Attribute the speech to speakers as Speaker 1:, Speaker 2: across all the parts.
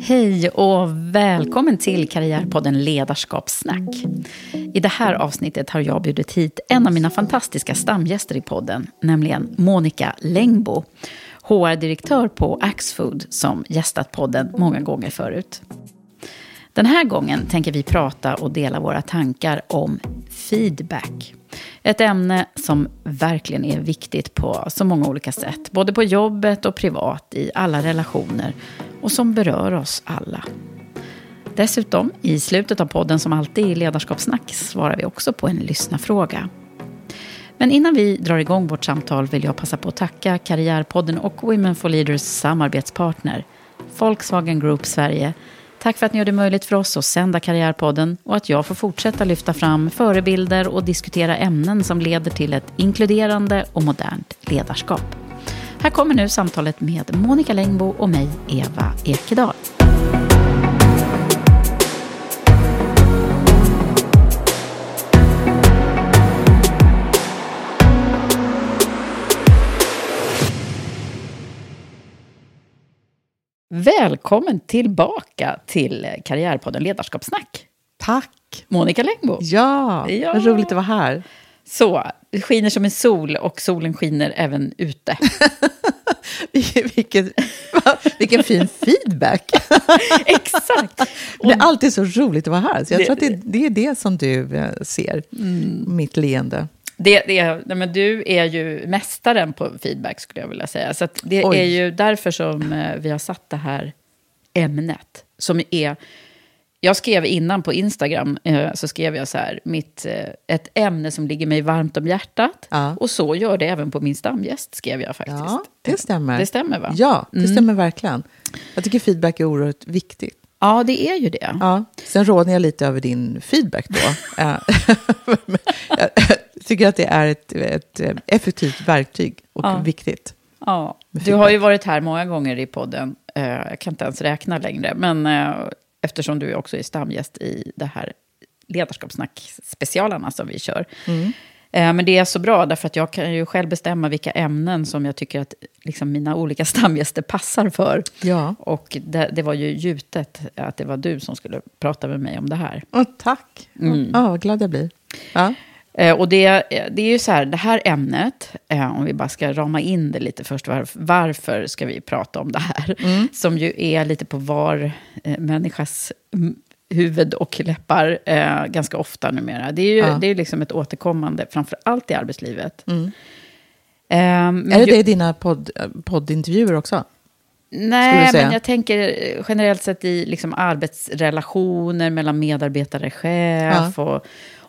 Speaker 1: Hej och välkommen till Karriärpodden Ledarskapssnack. I det här avsnittet har jag bjudit hit en av mina fantastiska stamgäster i podden, nämligen Monica Längbo, HR-direktör på Axfood som gästat podden många gånger förut. Den här gången tänker vi prata och dela våra tankar om feedback. Ett ämne som verkligen är viktigt på så många olika sätt. Både på jobbet och privat, i alla relationer. Och som berör oss alla. Dessutom, i slutet av podden som alltid i Ledarskapssnack svarar vi också på en lyssnarfråga. Men innan vi drar igång vårt samtal vill jag passa på att tacka Karriärpodden och Women for Leaders samarbetspartner Volkswagen Group Sverige Tack för att ni gör det möjligt för oss att sända Karriärpodden och att jag får fortsätta lyfta fram förebilder och diskutera ämnen som leder till ett inkluderande och modernt ledarskap. Här kommer nu samtalet med Monica Längbo och mig, Eva Ekedal. Välkommen tillbaka till Karriärpodden Ledarskapssnack.
Speaker 2: Tack!
Speaker 1: Monica Längbo.
Speaker 2: Ja,
Speaker 1: Ja.
Speaker 2: vad roligt att vara här.
Speaker 1: Så, det skiner som en sol och solen skiner även ute.
Speaker 2: vilken, vilken fin feedback.
Speaker 1: Exakt!
Speaker 2: Det är alltid så roligt att vara här. Så jag
Speaker 1: Det-
Speaker 2: tror att det, det är det som du eh, ser, mitt leende.
Speaker 1: Det, det, nej, men du är ju mästaren på feedback, skulle jag vilja säga. Så det
Speaker 2: Oj.
Speaker 1: är ju därför som eh, vi har satt det här ämnet. Som är... Jag skrev innan på Instagram, eh, så skrev jag så här, mitt, eh, ett ämne som ligger mig varmt om hjärtat.
Speaker 2: Ja.
Speaker 1: Och så gör det även på min stamgäst, skrev jag faktiskt.
Speaker 2: Ja, det stämmer.
Speaker 1: Det stämmer, va?
Speaker 2: Ja, det stämmer verkligen. Jag tycker feedback är oerhört viktigt.
Speaker 1: Ja, det är ju det.
Speaker 2: Ja, sen råder jag lite över din feedback då. Eh, jag tycker att det är ett, ett effektivt verktyg och
Speaker 1: Ja.
Speaker 2: viktigt.
Speaker 1: Ja, du har ju varit här många gånger i podden. Jag kan inte ens räkna längre. Men eftersom du också är stamgäst i det här ledarskapssnack-specialerna som vi kör. Eh, Men det är så bra, därför att jag kan ju själv bestämma vilka ämnen som jag tycker att liksom, mina olika stamgäster passar för.
Speaker 2: Ja.
Speaker 1: Och det, det var ju gjutet att det var du som skulle prata med mig om det här.
Speaker 2: Och tack. Ja, vad glad jag blir. Ja.
Speaker 1: Eh, Och det, det är ju så här, det här ämnet, eh, om vi bara ska rama in det lite först, varför, varför ska vi prata om det här? Som ju är lite på var eh, människas mm, huvud och läppar eh, ganska ofta numera. Det är ju
Speaker 2: Ja.
Speaker 1: det är liksom ett återkommande, framför allt i arbetslivet. Eh, men
Speaker 2: Är det
Speaker 1: ju-
Speaker 2: det i dina podd, poddintervjuer också?
Speaker 1: Nej, men jag tänker eh, generellt sett i liksom arbetsrelationer mellan medarbetare, chef och,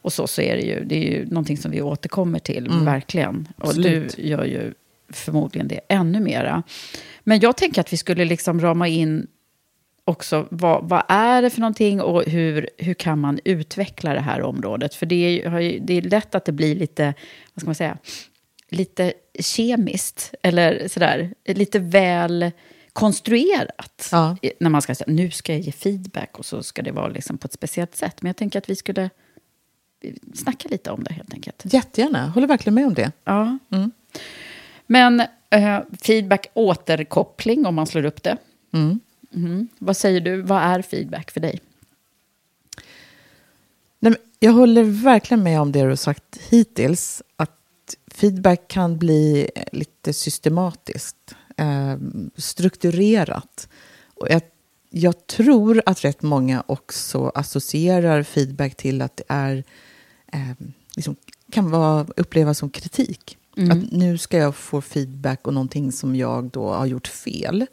Speaker 1: och så, så är det ju, det är ju någonting som vi återkommer till, verkligen. Och
Speaker 2: Absolut.
Speaker 1: du gör ju förmodligen det ännu mera. Men jag tänker att vi skulle liksom rama in också vad, vad är det för någonting och hur, hur kan man utveckla det här området? För det är, det är lätt att det blir lite, vad ska man säga, lite kemiskt eller sådär, lite väl konstruerat.
Speaker 2: Ja.
Speaker 1: När man ska säga, nu ska jag ge feedback och så ska det vara liksom på ett speciellt sätt. Men jag tänker att vi skulle snacka lite om det helt enkelt.
Speaker 2: Jättegärna, håller verkligen med om det.
Speaker 1: Ja. Men eh, feedback, återkoppling om man slår upp det. Mhm. Vad säger du, vad är feedback för dig?
Speaker 2: Nej, jag håller verkligen med om det du har sagt hittills. Att feedback kan bli lite systematiskt, eh, strukturerat. Och jag, jag tror att rätt många också associerar feedback till att det är, eh, liksom, kan vara, upplevas som kritik. Att nu ska jag få feedback och någonting som jag då har gjort fel.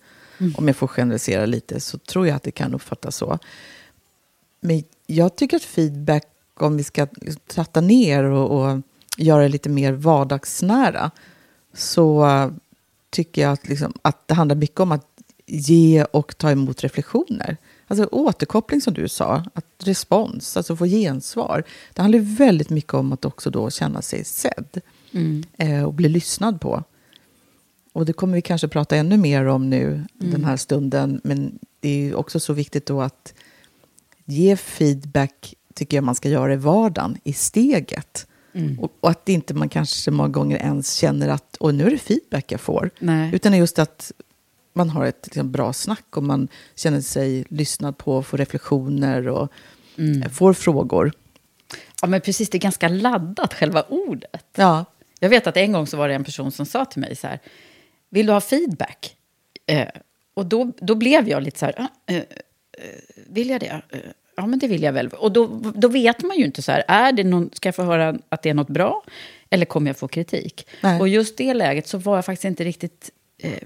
Speaker 2: Om jag får generalisera lite så tror jag att det kan uppfattas så. Men jag tycker att feedback, om vi ska tratta ner och, och göra det lite mer vardagsnära, så tycker jag att, liksom, att det handlar mycket om att ge och ta emot reflektioner. Alltså återkoppling som du sa, att respons, alltså få gensvar. Det handlar väldigt mycket om att också då känna sig sedd eh, och bli lyssnad på. Och det kommer vi kanske prata ännu mer om nu den här stunden. Men det är också så viktigt då att ge feedback, tycker jag man ska göra i vardagen, i steget. Och, och att inte man kanske många gånger ens känner att och nu är det feedback jag får.
Speaker 1: Nej.
Speaker 2: Utan just att man har ett liksom, bra snack och man känner sig lyssnad på, får reflektioner och eh, får frågor.
Speaker 1: Ja, men precis, det är ganska laddat, själva ordet.
Speaker 2: Ja,
Speaker 1: Jag vet att en gång så var det en person som sa till mig så här, vill du ha feedback? Eh, och då, då blev jag lite så här, ah, eh, eh, vill jag det? Eh, ja, men det vill jag väl. Och då, då vet man ju inte så här, är det någon, ska jag få höra att det är något bra? Eller kommer jag få kritik?
Speaker 2: Nej.
Speaker 1: Och just det läget så var jag faktiskt inte riktigt... Eh,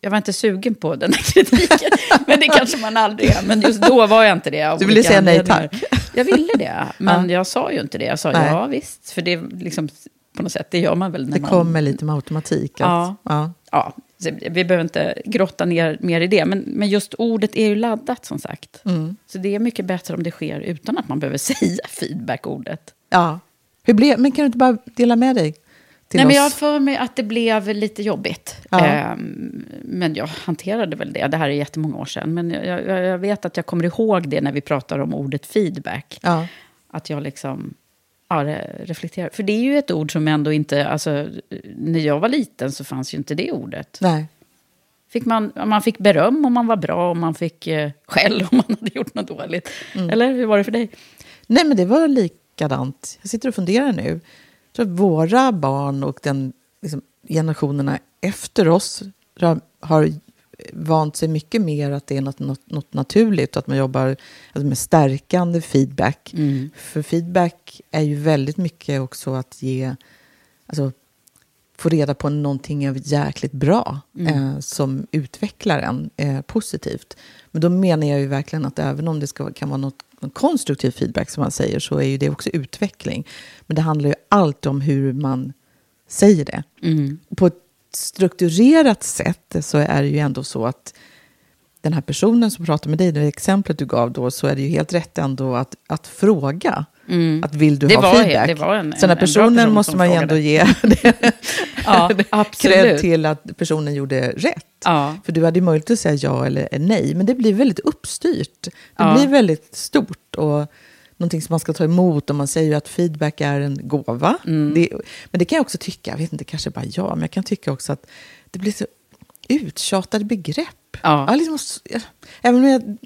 Speaker 1: jag var inte sugen på den här kritiken. men det kanske man aldrig är. Men just då var jag inte det.
Speaker 2: Du ville säga nej, tack.
Speaker 1: Jag ville det, men jag sa ju inte det. Jag sa
Speaker 2: Nej.
Speaker 1: ja visst, för det är liksom på något sätt, det gör man väl när
Speaker 2: det
Speaker 1: man...
Speaker 2: kommer lite med automatik.
Speaker 1: Ja.
Speaker 2: ja.
Speaker 1: Ja, vi behöver inte grotta ner mer i det, men, men just ordet är ju laddat som sagt.
Speaker 2: Mm.
Speaker 1: Så det är mycket bättre om det sker utan att man behöver säga feedback-ordet.
Speaker 2: ja. Hur blev, men kan du inte bara dela med dig
Speaker 1: Nej,
Speaker 2: oss?
Speaker 1: men jag har för mig att det blev lite jobbigt.
Speaker 2: Ja.
Speaker 1: Ehm, men jag hanterade väl det. Det här är jättemånga år sedan. Men jag, jag, jag vet att jag kommer ihåg det när vi pratar om ordet feedback.
Speaker 2: Ja.
Speaker 1: Att jag liksom ja, re- reflekterar. För det är ju ett ord som ändå inte... Alltså, när jag var liten så fanns ju inte det ordet.
Speaker 2: Nej.
Speaker 1: Fick man, man fick beröm om man var bra och man fick eh, skäll om man hade gjort något dåligt.
Speaker 2: Mm.
Speaker 1: Eller hur var det för dig?
Speaker 2: Nej, men det var likadant. Jag sitter och funderar nu. Att våra barn och den liksom, generationerna efter oss har, har vant sig mycket mer att det är något, något, något naturligt att man jobbar alltså med stärkande feedback. För feedback är ju väldigt mycket också att ge, alltså få reda på någonting jäkligt bra eh, som utvecklar en eh, positivt. Men då menar jag ju verkligen att även om det ska, kan vara något, konstruktiv feedback som man säger så är ju det också utveckling. Men det handlar ju alltid om hur man säger det. På ett strukturerat sätt så är det ju ändå så att den här personen som pratar med dig, det exemplet du gav då, så är det ju helt rätt ändå att, att fråga. Att vill du
Speaker 1: Det
Speaker 2: ha
Speaker 1: var-
Speaker 2: feedback?
Speaker 1: det var en-
Speaker 2: så den här personen
Speaker 1: person
Speaker 2: måste man ju ändå ge.
Speaker 1: Ja,
Speaker 2: cred till att personen gjorde rätt.
Speaker 1: Ja.
Speaker 2: För du hade ju möjlighet att säga ja eller nej, men det blir väldigt uppstyrt. Det
Speaker 1: Ja.
Speaker 2: blir väldigt stort och någonting som man ska ta emot. Och man säger ju att feedback är en gåva.
Speaker 1: Mm.
Speaker 2: Det, men det kan jag också tycka, jag vet inte, kanske bara jag, men jag kan tycka också att det blir så uttjatade begrepp.
Speaker 1: Ja.
Speaker 2: Jag liksom, jag, även om jag...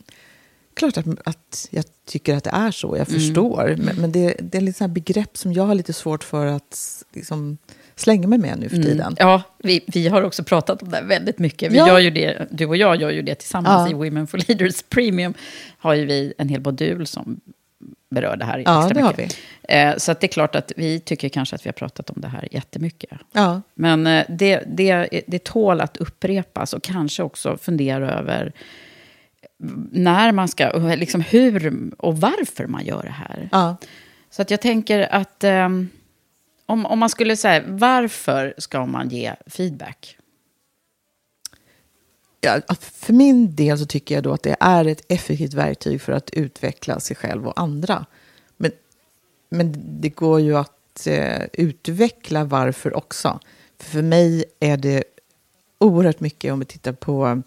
Speaker 2: Klart att, att jag tycker att det är så, jag
Speaker 1: Mm.
Speaker 2: förstår. Men, men det, det är lite sådana begrepp som jag har lite svårt för att liksom, slänga mig med nu för tiden.
Speaker 1: Mm. Ja, vi, vi har också pratat om det här väldigt mycket. Vi
Speaker 2: Ja.
Speaker 1: gör ju det, du och jag gör ju det tillsammans
Speaker 2: Ja.
Speaker 1: i Women for Leaders Premium. Har ju vi en hel modul som berör det här
Speaker 2: Ja, det har
Speaker 1: mycket. Eh, så det är klart att vi tycker kanske att vi har pratat om det här jättemycket.
Speaker 2: Ja.
Speaker 1: Men eh, det, det, det tål att upprepas och kanske också fundera över när man ska, liksom hur och varför man gör det här.
Speaker 2: Ja.
Speaker 1: Så att jag tänker att ehm, om, om man skulle säga varför ska man ge feedback?
Speaker 2: Ja, för min del så tycker jag då att det är ett effektivt verktyg för att utveckla sig själv och andra. Men, men det går ju att eh, utveckla varför också. För mig är det oerhört mycket, om vi tittar på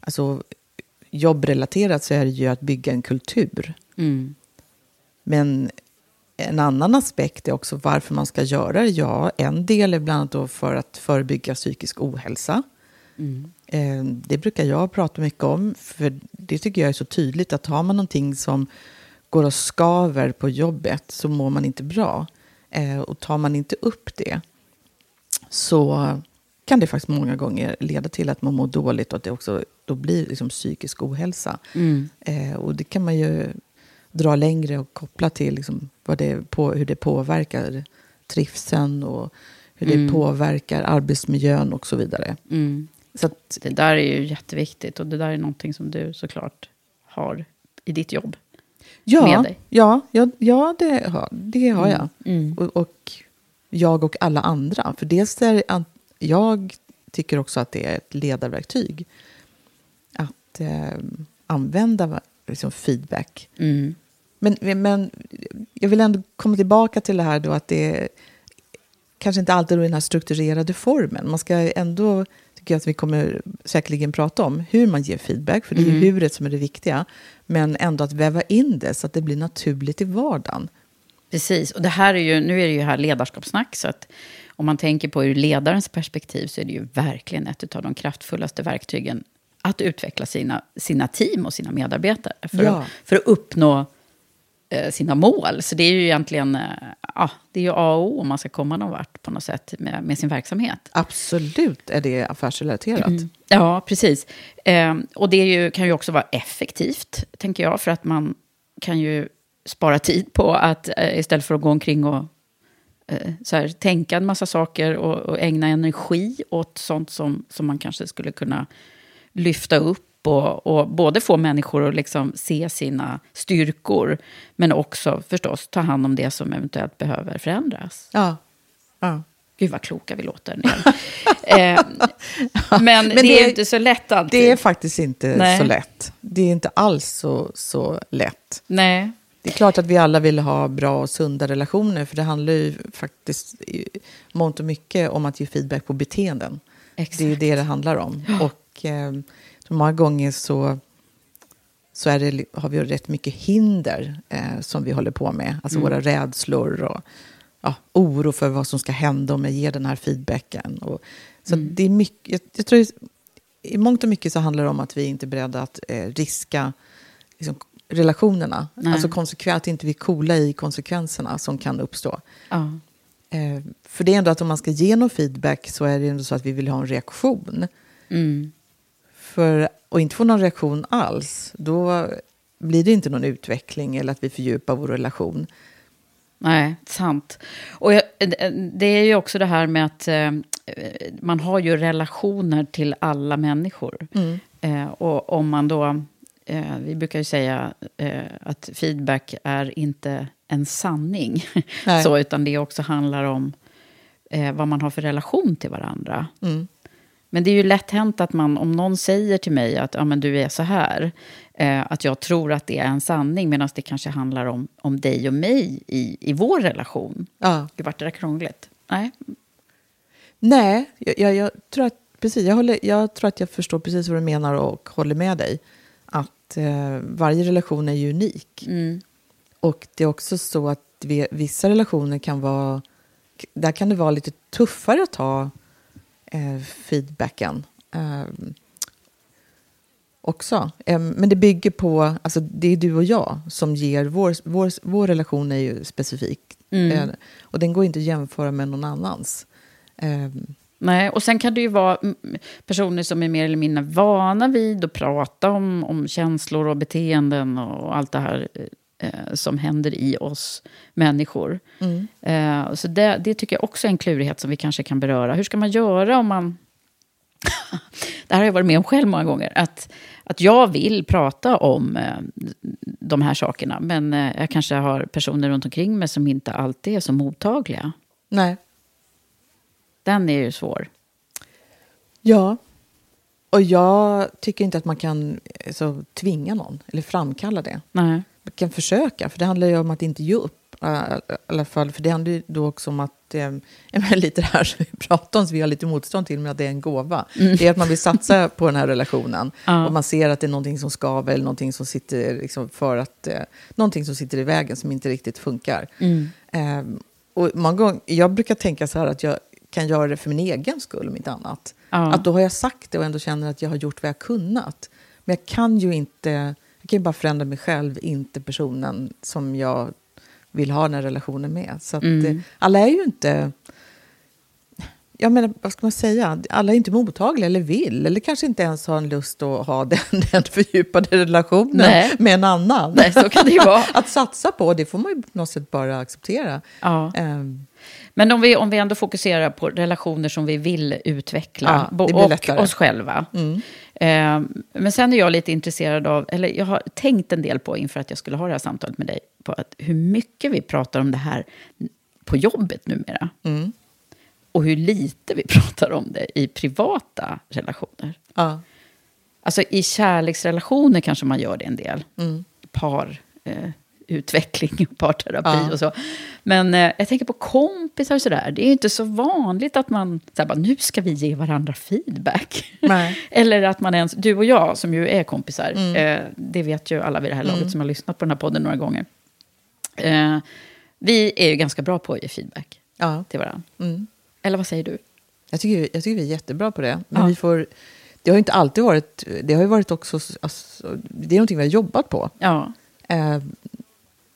Speaker 2: alltså, jobbrelaterat, så är det ju att bygga en kultur.
Speaker 1: Mm.
Speaker 2: Men en annan aspekt är också varför man ska göra det. Ja, en del är bland annat då för att förebygga psykisk ohälsa.
Speaker 1: Mm.
Speaker 2: Eh, Det brukar jag prata mycket om, för det tycker jag är så tydligt att har man någonting som går och skaver på jobbet så mår man inte bra. Eh, Och tar man inte upp det så kan det faktiskt många gånger leda till att man mår dåligt och att det också då blir liksom psykisk ohälsa.
Speaker 1: Mm.
Speaker 2: Eh, och det kan man ju dra längre och koppla till liksom vad det på, hur det påverkar trivseln och hur det
Speaker 1: Mm.
Speaker 2: påverkar arbetsmiljön och så vidare.
Speaker 1: Mm.
Speaker 2: Så att,
Speaker 1: Det där är ju jätteviktigt och det där är någonting som du såklart har i ditt jobb.
Speaker 2: ja,
Speaker 1: Med dig.
Speaker 2: ja, ja, ja det, har, det har jag.
Speaker 1: Mm.
Speaker 2: Och, och jag och alla andra. För dels är an- jag tycker också att det är ett ledarverktyg att eh, använda liksom, feedback.
Speaker 1: Mm.
Speaker 2: Men, men jag vill ändå komma tillbaka till det här då att det är kanske inte alltid är den här strukturerade formen. Man ska ändå, tycker jag att vi kommer säkerligen prata om, hur man ger feedback, för det är
Speaker 1: Mm.
Speaker 2: huret som är det viktiga. Men ändå att väva in det så att det blir naturligt i vardagen.
Speaker 1: Precis, och det här är ju, nu är det ju här ledarskapssnack, så att om man tänker på ur ledarens perspektiv så är det ju verkligen ett av de kraftfullaste verktygen att utveckla sina, sina team och sina medarbetare för,
Speaker 2: Ja.
Speaker 1: att, för att uppnå sina mål. Så det är ju egentligen eh, ja, det är ju A och O om man ska komma någon vart på något sätt med, med sin verksamhet.
Speaker 2: Absolut är det affärsrelaterat.
Speaker 1: Mm. Ja, precis. Eh, och det ju, kan ju också vara effektivt, tänker jag, för att man kan ju spara tid på att eh, istället för att gå omkring och eh, så här, tänka en massa saker och, och ägna energi åt sånt som, som man kanske skulle kunna lyfta upp och, och både få människor att liksom se sina styrkor men också förstås ta hand om det som eventuellt behöver förändras.
Speaker 2: Ja. ja.
Speaker 1: Gud vad kloka vi låter. eh, men, det,
Speaker 2: det
Speaker 1: är inte så lätt alltid.
Speaker 2: Det är faktiskt inte
Speaker 1: Nej.
Speaker 2: så lätt. Det är inte alls så, så lätt.
Speaker 1: Nej.
Speaker 2: Det är klart att vi alla vill ha bra och sunda relationer, för det handlar ju faktiskt i mångt och mycket om att ge feedback på beteenden.
Speaker 1: Exakt.
Speaker 2: Det är ju det det handlar om. Och eh, många gånger så, så är det, har vi rätt mycket hinder eh, som vi håller på med. Alltså
Speaker 1: Mm.
Speaker 2: våra rädslor och ja, oro för vad som ska hända om jag ger den här feedbacken. Och, så
Speaker 1: Mm.
Speaker 2: det är mycket, jag, jag tror i mångt och mycket så handlar det om att vi inte är beredda att eh, riska liksom, relationerna.
Speaker 1: Nej.
Speaker 2: Alltså konsekvent, att inte vi är coola i konsekvenserna som kan uppstå.
Speaker 1: Ja.
Speaker 2: Eh, för det är ändå att om man ska ge någon feedback så är det ändå så att vi vill ha en reaktion.
Speaker 1: Mm.
Speaker 2: För och inte få någon reaktion alls, då blir det inte någon utveckling eller att vi fördjupar vår relation.
Speaker 1: Nej, sant. Och jag, det är ju också det här med att eh, man har ju relationer till alla människor.
Speaker 2: Mm.
Speaker 1: Eh, och om man då, eh, vi brukar ju säga att feedback är inte en sanning. Så, utan det också handlar om vad man har för relation till varandra.
Speaker 2: Mm.
Speaker 1: Men det är ju lätt hänt att man, om någon säger till mig att ja, men du är så här, eh, att jag tror att det är en sanning, medan det kanske handlar om, om dig och mig i, i vår relation.
Speaker 2: Ja.
Speaker 1: Gud, vart det där krångligt? Nej.
Speaker 2: Nej, jag, jag, jag, tror att, precis, jag, håller, jag tror att jag förstår precis vad du menar och håller med dig. Att eh, varje relation är ju unik.
Speaker 1: Mm.
Speaker 2: Och det är också så att vi, vissa relationer kan vara... Där kan det vara lite tuffare att ta eh, feedbacken. Eh, också. Eh, men det bygger på... Alltså det är du och jag som ger... Vår, vår, vår relation är ju specifik.
Speaker 1: Mm.
Speaker 2: Eh, och den går inte att jämföra med någon annans. Eh,
Speaker 1: Nej, och sen kan det ju vara personer som är mer eller mindre vana vid att prata om, om känslor och beteenden och allt det här eh, som händer i oss människor.
Speaker 2: mm.
Speaker 1: Eh, så det, det tycker jag också är en klurighet som vi kanske kan beröra. Hur ska man göra om man... det här har jag varit med om själv många gånger. Att, att jag vill prata om eh, de här sakerna, men eh, jag kanske har personer runt omkring mig som inte alltid är så mottagliga.
Speaker 2: Nej.
Speaker 1: Den är ju svår.
Speaker 2: Ja. Och jag tycker inte att man kan eh, så, tvinga någon eller framkalla det.
Speaker 1: Nej.
Speaker 2: Kan försöka, för det handlar ju om att inte ge upp. Uh, I alla fall, för det handlar ju då också om att, eh, lite det här som vi pratar om, som vi har lite motstånd till, med att det är en gåva. Mm. Det är att man vill satsa på den här relationen. Ja. Och man ser att det är någonting som skaver, eller någonting som sitter, liksom, för att, eh, någonting som sitter i vägen, som inte riktigt funkar. Mm. Eh, och många gånger, jag brukar tänka så här att jag kan göra det för min egen skull, om inte annat. Ja. Att då har jag sagt det och ändå känner att jag har gjort vad jag kunnat. Men jag kan ju inte, kan ju bara förändra mig själv, inte personen som jag vill ha den här relationen med. Så att, mm. Eh, alla är ju inte... Jag menar, vad ska man säga? Alla är inte mottagliga eller vill, eller kanske inte ens har en lust att ha den, den fördjupade relationen Nej. med en annan.
Speaker 1: Nej, så kan det ju vara.
Speaker 2: att satsa på, det får man ju på något sätt bara acceptera.
Speaker 1: Ja. Um, men om vi, om vi ändå fokuserar på relationer som vi vill utveckla, ja, och lättare. oss själva. Mm. Eh, men sen är jag lite intresserad av, eller jag har tänkt en del på inför att jag skulle ha det här samtalet med dig, på att hur mycket vi pratar om det här på jobbet numera. Mm. Och hur lite vi pratar om det i privata relationer. Ja. Alltså i kärleksrelationer kanske man gör det en del. Mm. Par. Eh, utveckling och parterapi ja. och så. Men eh, jag tänker på kompisar och sådär. Det är ju inte så vanligt att man så bara, nu ska vi ge varandra feedback. Eller att man ens, du och jag som ju är kompisar, mm. eh, det vet ju alla vid det här laget mm. som har lyssnat på den här podden några gånger. Eh, vi är ju ganska bra på att ge feedback ja. till varandra. Mm. Eller vad säger du?
Speaker 2: Jag tycker, jag tycker vi är jättebra på det. Men ja. vi får, det har ju inte alltid varit... Det har ju varit också... Alltså, det är någonting vi har jobbat på. Ja. Eh,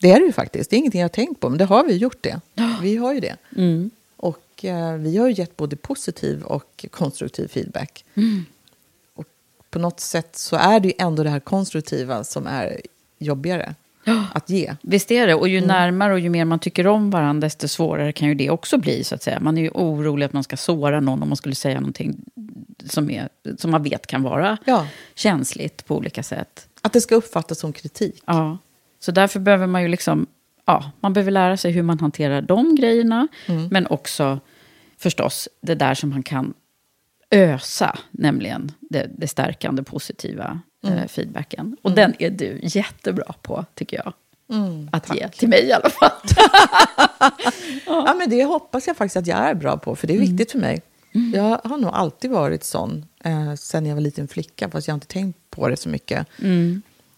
Speaker 2: det är det ju faktiskt. Det är ingenting jag har tänkt på, men det har vi gjort det. Vi har ju det. Mm. Och eh, vi har ju gett både positiv och konstruktiv feedback. Mm. Och på något sätt så är det ju ändå det här konstruktiva som är jobbigare att ge.
Speaker 1: Visst är det. Och ju mm. närmare och ju mer man tycker om varandra, desto svårare kan ju det också bli. så att säga. Man är ju orolig att man ska såra någon om man skulle säga någonting som, är, som man vet kan vara ja. känsligt på olika sätt.
Speaker 2: Att det ska uppfattas som kritik.
Speaker 1: Ja. Så därför behöver man ju liksom, ja, man behöver lära sig hur man hanterar de grejerna. Mm. Men också förstås det där som man kan ösa, nämligen det, det stärkande, positiva mm. eh, feedbacken. Och mm. den är du jättebra på, tycker jag. Mm, att tack. ge till mig i alla fall.
Speaker 2: ja. ja. men det hoppas jag faktiskt att jag är bra på, för det är mm. viktigt för mig. Mm. Jag har nog alltid varit sån, eh, sen jag var liten flicka, fast jag har inte tänkt på det så mycket.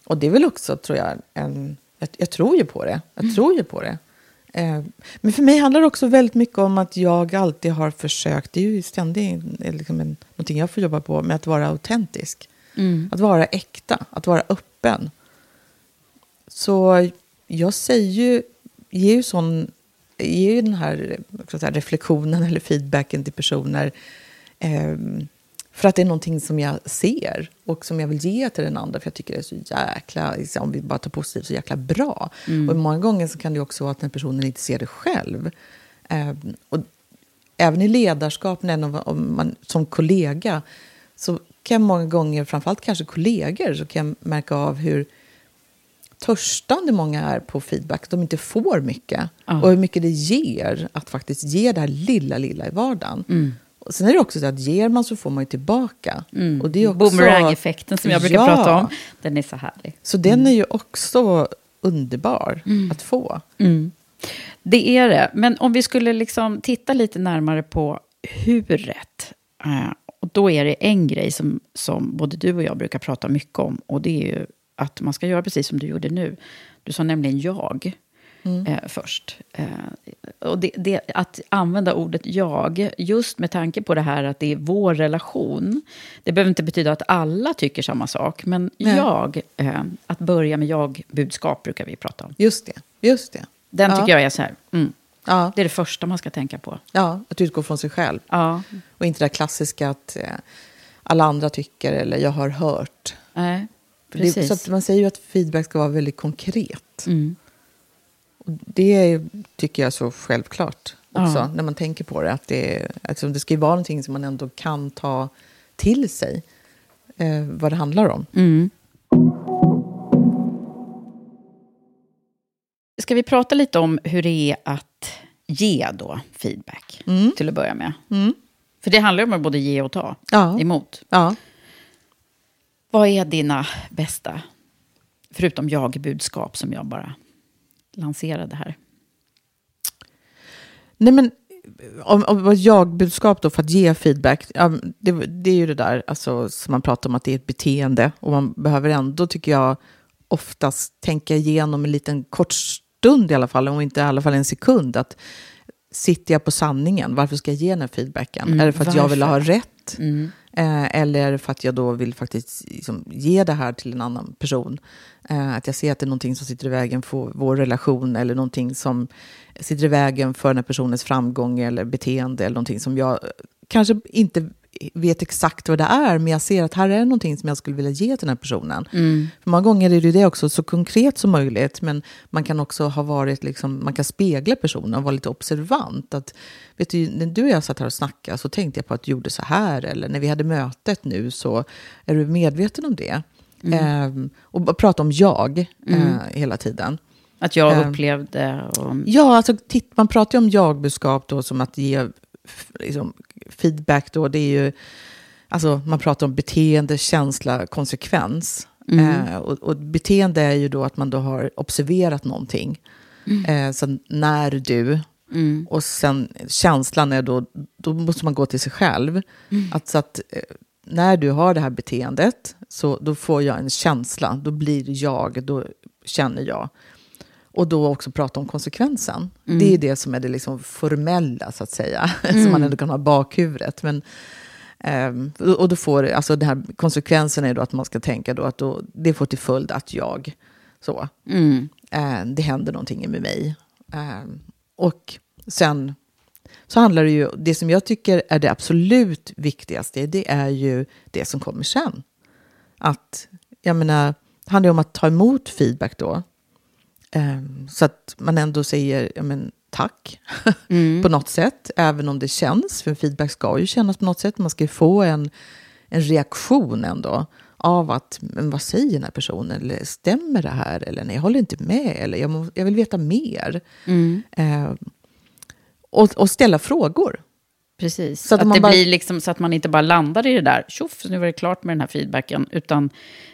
Speaker 2: Och det är väl också, tror jag, en... Jag, jag tror ju på det. Jag mm. tror ju på det. Eh, men för mig handlar det också väldigt mycket om att jag alltid har försökt, det är ju ständigt liksom en, någonting jag får jobba på, med att vara autentisk. Mm. Att vara äkta, att vara öppen. Så jag säger ju, ger ju, sån, ger ju den här säga, reflektionen eller feedbacken till personer eh, för att det är någonting som jag ser och som jag vill ge till den andra. För jag tycker det är så jäkla, liksom, om vi bara tar positivt, så jäkla bra. Mm. Och många gånger så kan det också vara att den personen inte ser det själv. Eh, och även i ledarskap, när om man, som kollega, så kan jag många gånger, framförallt kanske kollegor, så kan jag märka av hur törstande många är på feedback. De inte får mycket. Mm. Och hur mycket det ger att faktiskt ge det här lilla, lilla i vardagen. Mm. Sen är det också så att ger man så får man ju tillbaka.
Speaker 1: Mm. Och det är också, Boomerang-effekten som jag brukar ja. prata om. Den är så härlig.
Speaker 2: Så mm. den är ju också underbar mm. att få.
Speaker 1: Mm. Det är det. Men om vi skulle liksom titta lite närmare på huret. Eh, och då är det en grej som, som både du och jag brukar prata mycket om. Och det är ju att man ska göra precis som du gjorde nu. Du sa nämligen jag mm. eh, först. Eh, och det, det, att använda ordet jag, just med tanke på det här att det är vår relation. Det behöver inte betyda att alla tycker samma sak, men Nej. jag, eh, att börja med jag-budskap brukar vi prata om.
Speaker 2: Just det. Just det.
Speaker 1: Den ja. tycker jag är så här, mm, ja. det är det första man ska tänka på.
Speaker 2: Ja, att utgå från sig själv. Ja. Och inte det klassiska att eh, alla andra tycker eller jag har hört. Nej, precis. Det, så man säger ju att feedback ska vara väldigt konkret. Mm det tycker jag är så självklart också, ja. när man tänker på det. Att det, alltså, det ska ju vara någonting som man ändå kan ta till sig, eh, vad det handlar om. Mm.
Speaker 1: Ska vi prata lite om hur det är att ge då feedback, mm. till att börja med? Mm. För det handlar ju om att både ge och ta ja. emot. Ja. Vad är dina bästa, förutom jag-budskap som jag bara lanserade här?
Speaker 2: Nej, men om, om vad jag-budskap då för att ge feedback, det, det är ju det där alltså, som man pratar om att det är ett beteende och man behöver ändå, tycker jag, oftast tänka igenom en liten kort stund i alla fall, om inte i alla fall en sekund, att sitter jag på sanningen? Varför ska jag ge den här feedbacken?
Speaker 1: Mm,
Speaker 2: är det för att
Speaker 1: varför?
Speaker 2: jag vill ha rätt?
Speaker 1: Mm.
Speaker 2: Eh, eller för att jag då vill faktiskt liksom, ge det här till en annan person. Eh, att jag ser att det är någonting som sitter i vägen för vår relation eller någonting som sitter i vägen för den här personens framgång eller beteende eller någonting som jag kanske inte vet exakt vad det är, men jag ser att här är någonting som jag skulle vilja ge till den här personen. För många gånger är det det också, så konkret som möjligt, men man kan också ha varit, liksom, man kan spegla personen och vara lite observant. Att, vet du, när du och jag satt här och snackade så tänkte jag på att du gjorde så här, eller när vi hade mötet nu så är du medveten om det. Ehm, och bara prata om jag eh, hela tiden.
Speaker 1: Att jag
Speaker 2: Ehm.
Speaker 1: upplevde... Och,
Speaker 2: Ja, alltså, titt, man pratar ju om jag-budskap då som att ge liksom, feedback. Då, det är ju, alltså, man pratar om beteende, känsla, konsekvens. Eh, och, och beteende är ju då att man då har observerat någonting. Eh, så när du, och sen känslan är då, då måste man gå till sig själv. Att, så att eh, när du har det här beteendet, så då får jag en känsla, då blir jag, då känner jag. Och då också prata om konsekvensen. Det är det som är det liksom formella, så att säga. som man ändå kan ha bakhuvudet. Men, ehm, och då får, alltså den här konsekvensen är då att man ska tänka då att då, det får till följd att jag, så,
Speaker 1: mm,
Speaker 2: eh, det händer någonting med mig. Ehm, och sen så handlar det ju, det som jag tycker är det absolut viktigaste, det är ju det som kommer sen. Att, jag menar, det handlar ju om att ta emot feedback då. Ehm, så att man ändå säger ja, men, tack på något sätt, även om det känns, för feedback ska ju kännas på något sätt. Man ska ju få en, en reaktion ändå av att, men vad säger den här personen? Eller stämmer det här? Eller nej, jag håller inte med. Eller jag, må, jag vill veta mer. Ehm, och, och ställa frågor.
Speaker 1: Precis.
Speaker 2: Så att
Speaker 1: att, det
Speaker 2: bara-
Speaker 1: blir liksom, så att man inte bara landar i det där, tjoff, nu var det klart med den här feedbacken. Utan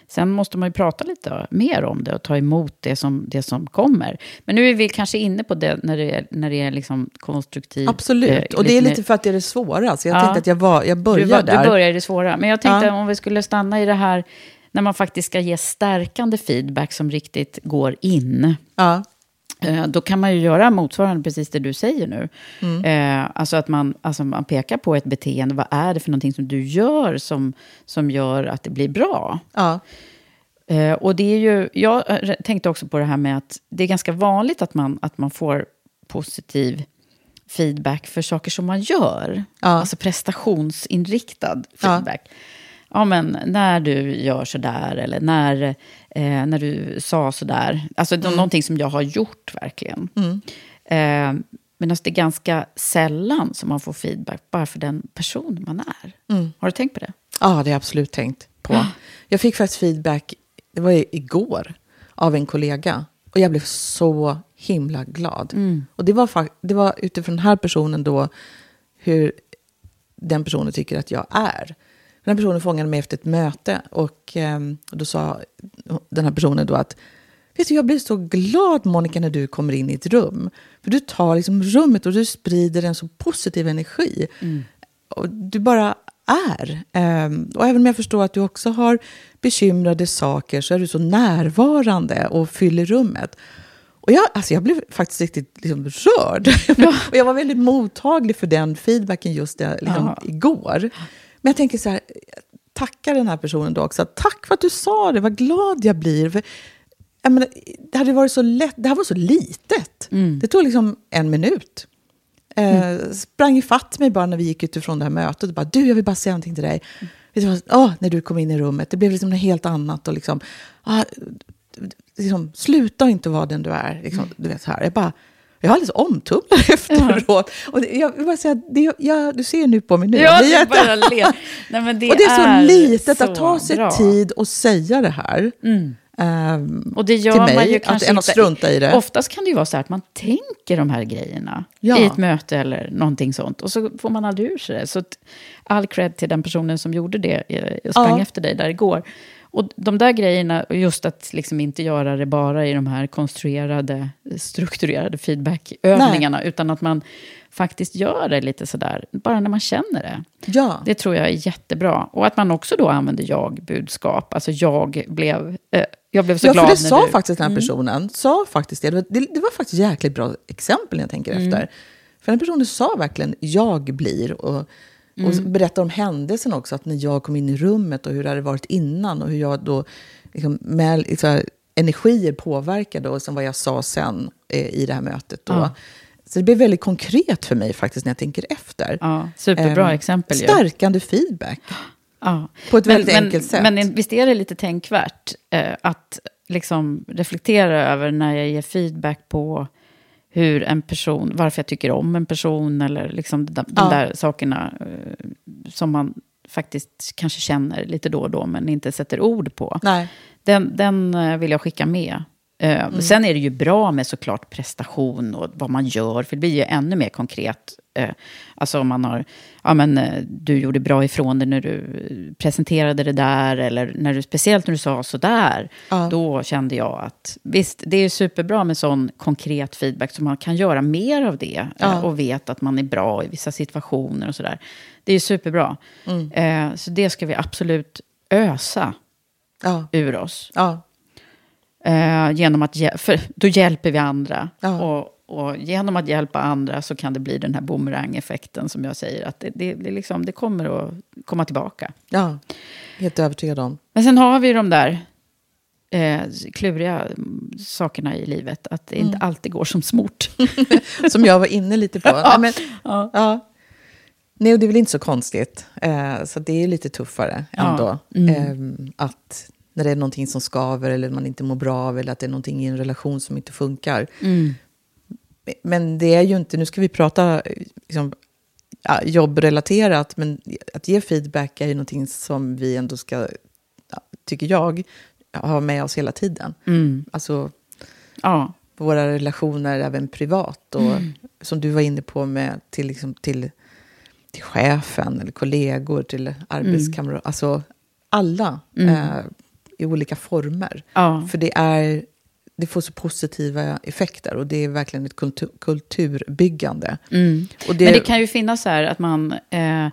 Speaker 1: sen måste man ju prata lite mer om det och ta emot det som, det som kommer. Men nu är vi kanske inne på det när det är, när det är liksom konstruktiv...
Speaker 2: Absolut.
Speaker 1: eh,
Speaker 2: och det är lite för att det är det svåra. Så jag
Speaker 1: Ja.
Speaker 2: tänkte att jag, var, jag
Speaker 1: du,
Speaker 2: börjar
Speaker 1: var-
Speaker 2: där.
Speaker 1: du börjar i det svåra. Men jag tänkte
Speaker 2: Ja.
Speaker 1: om vi skulle stanna i det här när man faktiskt ska ge stärkande feedback som riktigt går in.
Speaker 2: Ja.
Speaker 1: Eh, Då kan man ju göra motsvarande precis det du säger nu.
Speaker 2: Mm.
Speaker 1: Eh, alltså att man, alltså man pekar på ett beteende. Vad är det för någonting som du gör som, som gör att det blir bra?
Speaker 2: Ja.
Speaker 1: Eh, och det är ju, jag eh, tänkte också på det här med att det är ganska vanligt att man, att man får positiv feedback för saker som man gör.
Speaker 2: Ja.
Speaker 1: Alltså prestationsinriktad feedback. Ja. men när du gör sådär eller när, eh, när du sa sådär. Alltså är någonting som jag har gjort verkligen. Eh, men alltså det är ganska sällan som man får feedback bara för den person man är. Har du tänkt på det?
Speaker 2: Ja, det har jag absolut tänkt på. Jag fick faktiskt feedback, det var igår, av en kollega. Och jag blev så himla glad. Och det var, det var utifrån den här personen då, hur den personen tycker att jag är. Den här personen fångade mig efter ett möte och ehm, då sa den här personen då att Vet du, jag blir så glad Monica när du kommer in i ett rum. För du tar liksom rummet och du sprider en så positiv energi. Och du bara är. Ehm, och även om jag förstår att du också har bekymrade saker så är du så närvarande och fyller rummet. Och jag, alltså jag blev faktiskt riktigt liksom rörd. och jag var väldigt mottaglig för den feedbacken just det, liksom,
Speaker 1: Ja.
Speaker 2: igår. Men jag tänker så här, tacka den här personen då också. Tack för att du sa det, vad glad jag blir. För, jag menar, det hade varit så lätt, det här var så litet. Det tog liksom en minut. Eh, sprang ifatt mig bara när vi gick utifrån det här mötet. Och bara, du, jag vill bara säga någonting till dig. Vad? Åh, när du kom in i rummet, det blev liksom något helt annat. Och liksom, ah, liksom, sluta inte vara den du är. Liksom, du vet, så här. Jag, bara, jag var alldeles omtumlad efteråt. Och det, jag vill bara säga, det, jag, du ser nu på mig nu.
Speaker 1: Ja,
Speaker 2: Det är
Speaker 1: bara. Nej, men det
Speaker 2: och det är så litet att
Speaker 1: så
Speaker 2: ta sig
Speaker 1: bra.
Speaker 2: tid och säga det här. Ehm,
Speaker 1: Och det gör
Speaker 2: till mig,
Speaker 1: man ju
Speaker 2: att,
Speaker 1: kanske
Speaker 2: att strunta i det.
Speaker 1: Oftast kan det ju vara så att man tänker de här grejerna
Speaker 2: Ja.
Speaker 1: i ett möte eller någonting sånt. Och så får man aldrig ur sig det. Så att all cred till den personen som gjorde det. Jag sprang
Speaker 2: Ja.
Speaker 1: efter dig där igår. Och de där grejerna, just att liksom inte göra det bara i de här konstruerade, strukturerade feedbackövningarna, utan att man faktiskt gör det lite sådär, bara när man känner det.
Speaker 2: Ja.
Speaker 1: Det tror jag är jättebra. Och att man också då använder jag-budskap. Alltså jag blev, eh, jag blev så
Speaker 2: ja,
Speaker 1: glad
Speaker 2: för det
Speaker 1: när
Speaker 2: sa
Speaker 1: du...
Speaker 2: faktiskt den här personen. Sa faktiskt det. Det, var- det, det var faktiskt jäkligt bra exempel när jag tänker
Speaker 1: Mm.
Speaker 2: efter. För den personen sa verkligen jag blir. Och, och
Speaker 1: Mm.
Speaker 2: berättade om händelsen också. Att när jag kom in i rummet och hur det hade varit innan. Och hur jag då liksom, med här, energier påverkade och sen vad jag sa sen eh, i det här mötet. Då.
Speaker 1: Ja.
Speaker 2: Så det blev väldigt konkret för mig faktiskt när jag tänker efter.
Speaker 1: Ja, superbra
Speaker 2: Ehm,
Speaker 1: exempel ju.
Speaker 2: Stärkande feedback.
Speaker 1: Ja.
Speaker 2: På ett väldigt
Speaker 1: men,
Speaker 2: enkelt sätt.
Speaker 1: Men visst är det lite tänkvärt eh, att liksom reflektera över när jag ger feedback på hur en person, varför jag tycker om en person eller liksom de, de
Speaker 2: Ja.
Speaker 1: där sakerna eh, som man faktiskt kanske känner lite då och då men inte sätter ord på.
Speaker 2: Nej.
Speaker 1: Den, den eh, vill jag skicka med. Eh, Sen är det ju bra med såklart prestation och vad man gör, för det blir ju ännu mer konkret. Eh, alltså om man har, ja men eh, du gjorde bra ifrån dig när du presenterade det där, eller när du, speciellt när du sa sådär,
Speaker 2: Ja.
Speaker 1: då kände jag att visst, det är superbra med sån konkret feedback, så man kan göra mer av det eh,
Speaker 2: Ja.
Speaker 1: och vet att man är bra i vissa situationer och sådär. Det är superbra.
Speaker 2: Mm.
Speaker 1: Eh, så det ska vi absolut ösa
Speaker 2: Ja.
Speaker 1: ur oss.
Speaker 2: Ja.
Speaker 1: Eh, genom att, för då hjälper vi andra.
Speaker 2: Ja.
Speaker 1: Och, och genom att hjälpa andra så kan det bli den här boomerang-effekten som jag säger. Att det, det, det, liksom, det kommer att komma tillbaka.
Speaker 2: ja. Helt övertygad om.
Speaker 1: Men sen har vi de där eh, kluriga sakerna i livet. Att det
Speaker 2: Mm.
Speaker 1: inte alltid går som smort.
Speaker 2: Som jag var inne lite på. Nej, men,
Speaker 1: Ja.
Speaker 2: ja. Nej, och det är väl inte så konstigt. Eh, så det är lite tuffare
Speaker 1: Ja.
Speaker 2: ändå.
Speaker 1: Mm.
Speaker 2: Eh, att när det är någonting som skaver eller man inte mår bra av eller att det är någonting i en relation som inte funkar.
Speaker 1: Mm.
Speaker 2: Men det är ju inte, nu ska vi prata liksom, jobbrelaterat, men att ge feedback är ju någonting som vi ändå ska, tycker jag, ha med oss hela tiden.
Speaker 1: Mm.
Speaker 2: Alltså
Speaker 1: Ja.
Speaker 2: våra relationer även privat. Och
Speaker 1: Mm.
Speaker 2: som du var inne på med till, liksom, till, till chefen eller kollegor, till arbetskamrater. Alltså alla
Speaker 1: Mm.
Speaker 2: eh, i olika former.
Speaker 1: Ja.
Speaker 2: För det, är, det får så positiva effekter och det är verkligen ett kultur, kulturbyggande.
Speaker 1: Mm.
Speaker 2: Det,
Speaker 1: Men det kan ju finnas så här att man, eh,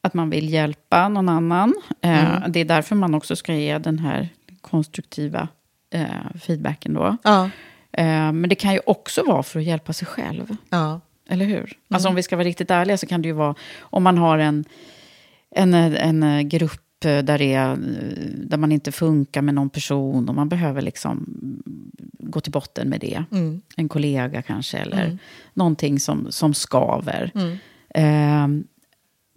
Speaker 1: att man vill hjälpa någon annan. Eh,
Speaker 2: Mm.
Speaker 1: Det är därför man också ska ge den här konstruktiva eh, feedbacken då.
Speaker 2: Ja,
Speaker 1: Eh, men det kan ju också vara för att hjälpa sig själv.
Speaker 2: ja,
Speaker 1: Eller hur?
Speaker 2: Mm.
Speaker 1: Alltså om vi ska vara riktigt ärliga så kan det ju vara om man har en, en, en grupp där, det är, där man inte funkar med någon person och man behöver liksom gå till botten med det.
Speaker 2: mm,
Speaker 1: En kollega kanske eller
Speaker 2: Mm.
Speaker 1: någonting som, som skaver.
Speaker 2: mm,
Speaker 1: Eh,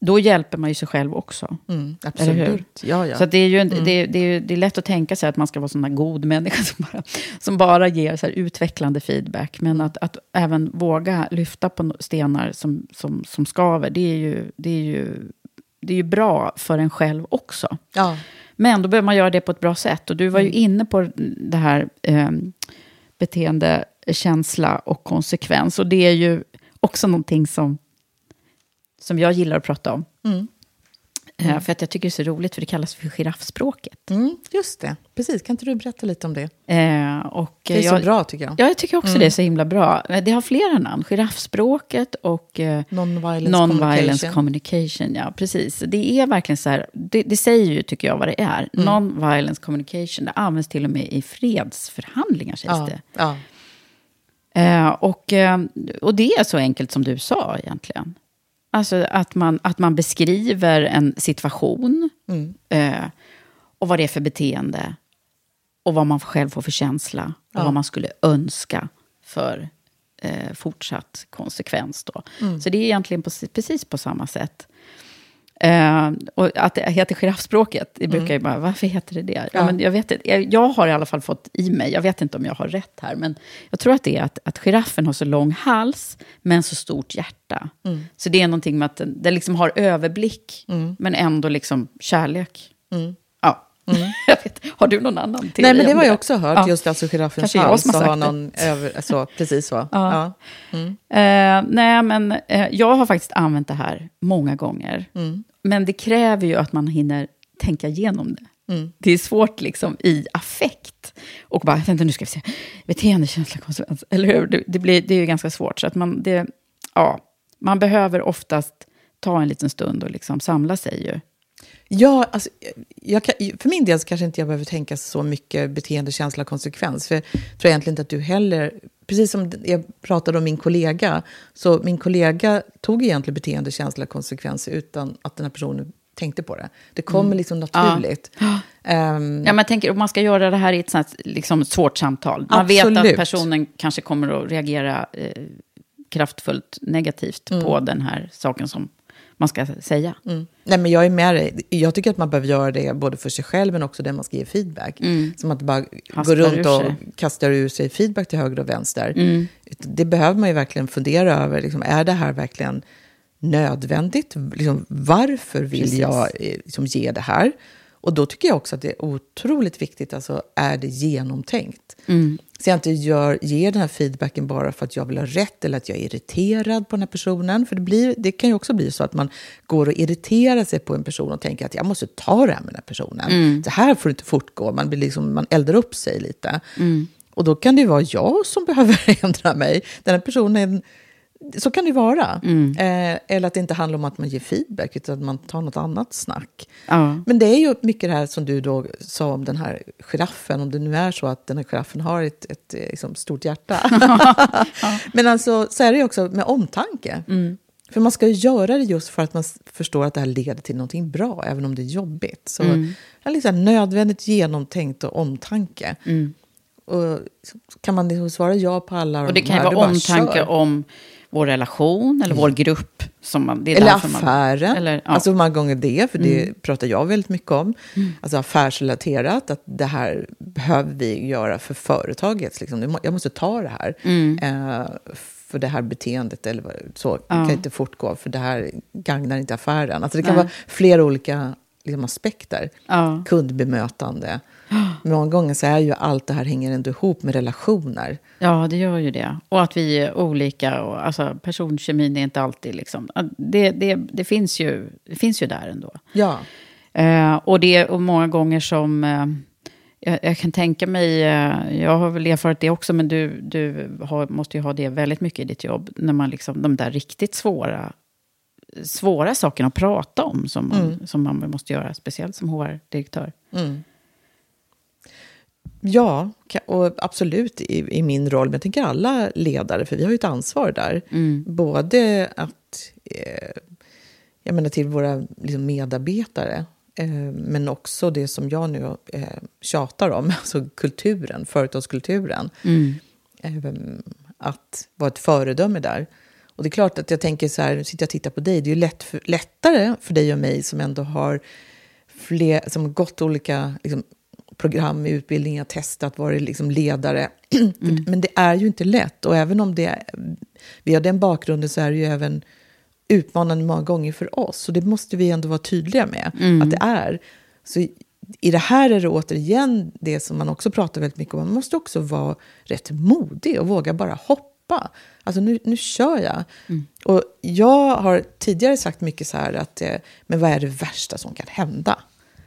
Speaker 1: då hjälper man ju sig själv också.
Speaker 2: mm, absolut. Ja, ja.
Speaker 1: Så det, är ju, en-
Speaker 2: Mm.
Speaker 1: det, det, är, det är lätt att tänka sig att man ska vara sån här god människa som bara, som bara ger så utvecklande feedback. Men att, att även våga lyfta på stenar som, som, som skaver, det är, ju, det, är ju, det är ju bra för en själv också.
Speaker 2: ja,
Speaker 1: Men då behöver man göra det på ett bra sätt. Och du var ju
Speaker 2: Mm.
Speaker 1: inne på det här eh, beteende, känsla och konsekvens. Och det är ju också någonting som, som jag gillar att prata om.
Speaker 2: mm,
Speaker 1: Eh, För att jag tycker det är så roligt, för det kallas för giraffspråket.
Speaker 2: mm, just det. Precis, kan inte du berätta lite om det?
Speaker 1: Eh, och
Speaker 2: Det är
Speaker 1: jag,
Speaker 2: så bra tycker jag.
Speaker 1: Ja, jag tycker också det är så himla bra. Eh, Det har flera namn. Giraffspråket och eh,
Speaker 2: Non-violence
Speaker 1: non-violence
Speaker 2: communication.
Speaker 1: communication. Ja, precis. Det är verkligen så här, det, det säger ju, tycker jag, vad det är.
Speaker 2: Mm.
Speaker 1: Non-violence communication, det används till och med i fredsförhandlingar, sägs
Speaker 2: Ja,
Speaker 1: det.
Speaker 2: ja,
Speaker 1: Eh, och, eh, och det är så enkelt som du sa egentligen. Alltså att man, att man beskriver en situation
Speaker 2: mm,
Speaker 1: eh, och vad det är för beteende och vad man själv får för känsla och
Speaker 2: Ja.
Speaker 1: vad man skulle önska för eh, fortsatt konsekvens. Då.
Speaker 2: Mm.
Speaker 1: Så det är egentligen på, precis på samma sätt. Eh, och att det heter giraffspråket, det brukar ju bara, varför heter det det? Ja.
Speaker 2: Ja.
Speaker 1: men jag, vet, inte. jag, jag har i alla fall fått i mig, jag vet inte om jag har rätt här, men jag tror att det är att, att giraffen har så lång hals, men så stort hjärta.
Speaker 2: Mm.
Speaker 1: Så det är någonting med att den, den liksom har överblick,
Speaker 2: Mm.
Speaker 1: men ändå liksom kärlek.
Speaker 2: mm.
Speaker 1: Ja, jag vet. Har du någon annan teori
Speaker 2: Nej, men det har jag också hört.
Speaker 1: Ja.
Speaker 2: Just alltså giraffens
Speaker 1: Kanske jag
Speaker 2: hals.
Speaker 1: som har
Speaker 2: någon över, alltså, precis så.
Speaker 1: Ja. Eh, nej, men eh, jag har faktiskt använt det här många gånger. Men det kräver ju att man hinner tänka igenom det. Mm. Det är svårt liksom i affekt. Och bara, vänta nu ska vi se, beteendekänsla, konsekvens. Eller hur? Det, det, blir, det är ju ganska svårt. Så att man, det, ja, man behöver oftast ta en liten stund och liksom samla sig ju.
Speaker 2: Ja, alltså, jag kan, för min del så kanske inte jag behöver tänka så mycket beteende, känsla, konsekvens. För jag tror egentligen inte att du heller... Precis som jag pratade om min kollega, så min kollega tog egentligen beteende, känsla, konsekvens utan att den här personen tänkte på det. Det kommer mm. liksom naturligt.
Speaker 1: Ja. Um, ja, man tänker om man ska göra det här i ett sånt liksom, svårt samtal. Man absolut. vet att personen kanske kommer att reagera eh, kraftfullt negativt mm. på den här saken som man ska säga.
Speaker 2: Mm. Nej, men jag är med dig. Jag tycker att man behöver göra det både för sig själv men också den man ska ge feedback. Mm. Som att bara gå runt och kasta ur sig feedback till höger och vänster. Mm. Det behöver man ju verkligen fundera över. Liksom, är det här verkligen nödvändigt? Liksom, varför vill Precis. jag eh, liksom, ge det här? Och då tycker jag också att det är otroligt viktigt, alltså är det genomtänkt? Mm. Så jag inte gör, ger den här feedbacken bara för att jag vill ha rätt eller att jag är irriterad på den här personen. För det, blir, det kan ju också bli så att man går och irriterar sig på en person och tänker att jag måste ta det här med den här personen. Mm. Så här får det inte fortgå. Man, blir liksom, man eldar upp sig lite. Mm. Och då kan det vara jag som behöver ändra mig. Den här personen så kan det vara. Mm. Eh, eller att det inte handlar om att man ger feedback, utan att man tar något annat snack. Ja. Men det är ju mycket det här som du då sa om den här giraffen, om det nu är så att den här giraffen har ett, ett, ett liksom, stort hjärta. ja. Men alltså, så är det ju också med omtanke. Mm. För man ska göra det just för att man förstår att det här leder till någonting bra, även om det är jobbigt. Så mm. liksom nödvändigt genomtänkt och omtanke. Mm. Och kan man liksom svara ja på alla
Speaker 1: Och det kan ju vara omtanke om vår relation eller vår grupp. Som man,
Speaker 2: det är eller affären. Man, eller, ja. Alltså många gånger det, för det mm. pratar jag väldigt mycket om. Mm. Alltså affärsrelaterat, att det här behöver vi göra för företaget. Liksom. Jag måste ta det här. Mm. Eh, för det här beteendet eller så ja. kan inte fortgå, för det här gagnar inte affären. Alltså det kan Nej. vara flera olika liksom, aspekter. Ja. Kundbemötande. Många gånger så är ju allt det här hänger ändå ihop med relationer.
Speaker 1: Ja, det gör ju det. Och att vi är olika. Och, alltså, personkemin är inte alltid liksom... Det, det, det, finns, ju, det finns ju där ändå.
Speaker 2: Ja.
Speaker 1: Eh, och det är många gånger som... Eh, jag, jag, kan tänka mig, eh, jag har väl erfarit det också, men du, du har, måste ju ha det väldigt mycket i ditt jobb. När man liksom, de där riktigt svåra svåra sakerna att prata om som man, mm. som man måste göra, speciellt som HR-direktör. Mm.
Speaker 2: Ja, och absolut i, i, min roll, men jag tänker alla ledare, för vi har ju ett ansvar där. Mm. Både att, eh, jag menar till våra liksom, medarbetare, eh, men också det som jag nu eh, tjatar om, alltså kulturen, företagskulturen. Mm. Eh, att vara ett föredöme där. Och det är klart att jag tänker så här, sitter jag och tittar på dig, det är ju lätt för, lättare för dig och mig som ändå har fler, som gått olika liksom, program i utbildningen, testat, varit liksom ledare. Mm. Men det är ju inte lätt. Och även om det, vi har den bakgrunden så är det ju även utmanande många gånger för oss. Och det måste vi ändå vara tydliga med mm. att det är. Så i det här är det återigen det som man också pratar väldigt mycket om. Man måste också vara rätt modig och våga bara hoppa. Alltså nu, nu kör jag. Mm. Och jag har tidigare sagt mycket så här att, eh, men vad är det värsta som kan hända?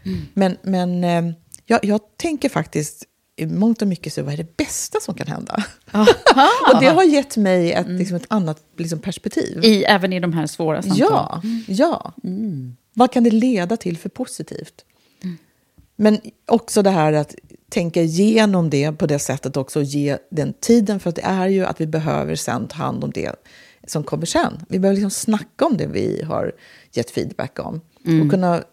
Speaker 2: Mm. Men, men eh, jag, jag tänker faktiskt i mångt och mycket så vad är det bästa som kan hända? och det har gett mig ett, mm. liksom, ett annat liksom, perspektiv.
Speaker 1: I, även i de här svåra samtalen?
Speaker 2: Ja. ja. Mm. Vad kan det leda till för positivt? Mm. Men också det här att tänka igenom det på det sättet också och ge den tiden. För att det är ju att vi behöver sen ta hand om det som kommer sen. Vi behöver liksom snacka om det vi har gett feedback om. Mm. Och kunna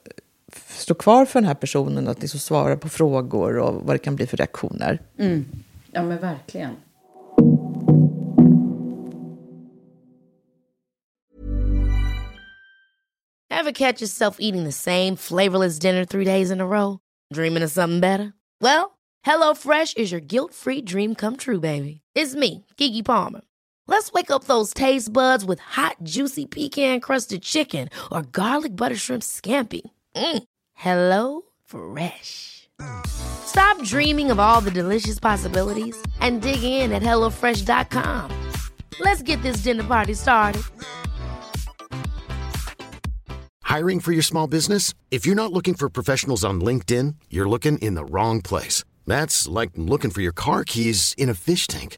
Speaker 2: stå kvar för den här personen, att liksom svara på frågor och vad det kan bli för reaktioner.
Speaker 1: Mm. Ja, men verkligen.
Speaker 3: Have catch yourself eating the same flavorless dinner three days in a row? Dreaming of something better? Well, hello fresh is your guilt free dream come true baby. It's me, Gigi Palmer. Let's wake up those taste buds with hot juicy pecan crusted chicken or garlic butter shrimp scampi. Mm. Hello Fresh. Stop dreaming of all the delicious possibilities and dig in at HelloFresh.com. Let's get this dinner party started.
Speaker 4: Hiring for your small business? If you're not looking for professionals on LinkedIn, you're looking in the wrong place. That's like looking for your car keys in a fish tank.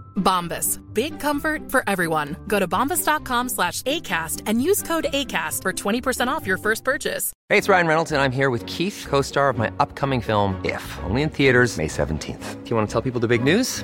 Speaker 5: Bombas. Big comfort for everyone. Go to bombas.com slash ACAST and use code ACAST for 20% off your first purchase.
Speaker 6: Hey, it's Ryan Reynolds, and I'm here with Keith, co star of my upcoming film, If, only in theaters, May 17th. Do you want to tell people the big news?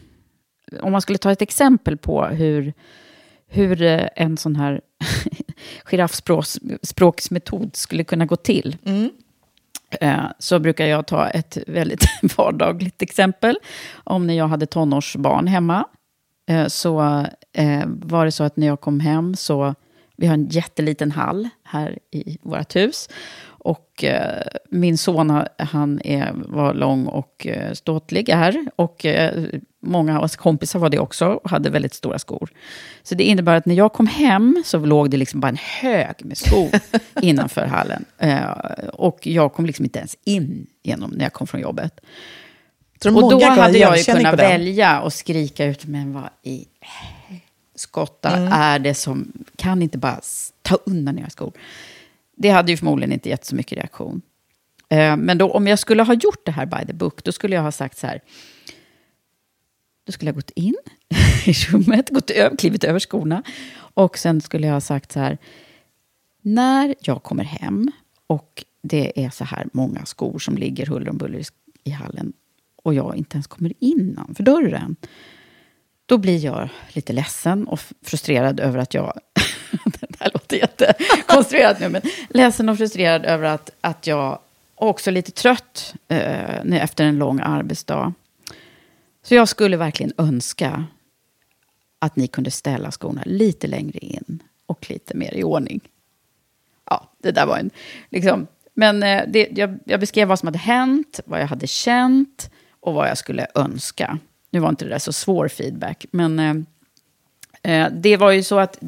Speaker 1: om man skulle ta ett exempel på hur, hur eh, en sån här giraffspråksmetod skulle kunna gå till. Eh, så brukar jag ta ett väldigt vardagligt exempel. Om när jag hade tonårsbarn hemma. Eh, så var det så att när jag kom hem så... Vi har en jätteliten hall här i vårt hus. Och eh, min son, han är, var lång och eh, ståtlig här. Och eh, många av hans kompisar var det också och hade väldigt stora skor. Så det innebär att när jag kom hem så låg det liksom bara en hög med skor innanför hallen. Eh, och jag kom liksom inte ens in genom när jag kom från jobbet. Och då hade jag ju kunnat välja och skrika ut, men vad i skotta är det som... Kan inte bara ta undan era skor? Det hade ju förmodligen inte gett så mycket reaktion. Eh, men då, om jag skulle ha gjort det här by the book, då skulle jag ha sagt så här. Då skulle jag gått in i rummet, gått över, klivit över skorna. Och sen skulle jag ha sagt så här. När jag kommer hem och det är så här många skor som ligger huller om buller i- hallen och jag inte ens kommer innanför dörren. Då blir jag lite ledsen och frustrerad över att jag... här låter jättekonstruerat nu, men ledsen och frustrerad över att, att jag... också också lite trött eh, efter en lång arbetsdag. Så jag skulle verkligen önska att ni kunde ställa skorna lite längre in och lite mer i ordning. Ja, det där var en... Liksom, men eh, det, jag, jag beskrev vad som hade hänt, vad jag hade känt och vad jag skulle önska. Nu var inte det där så svår feedback, men eh, eh det var ju så att...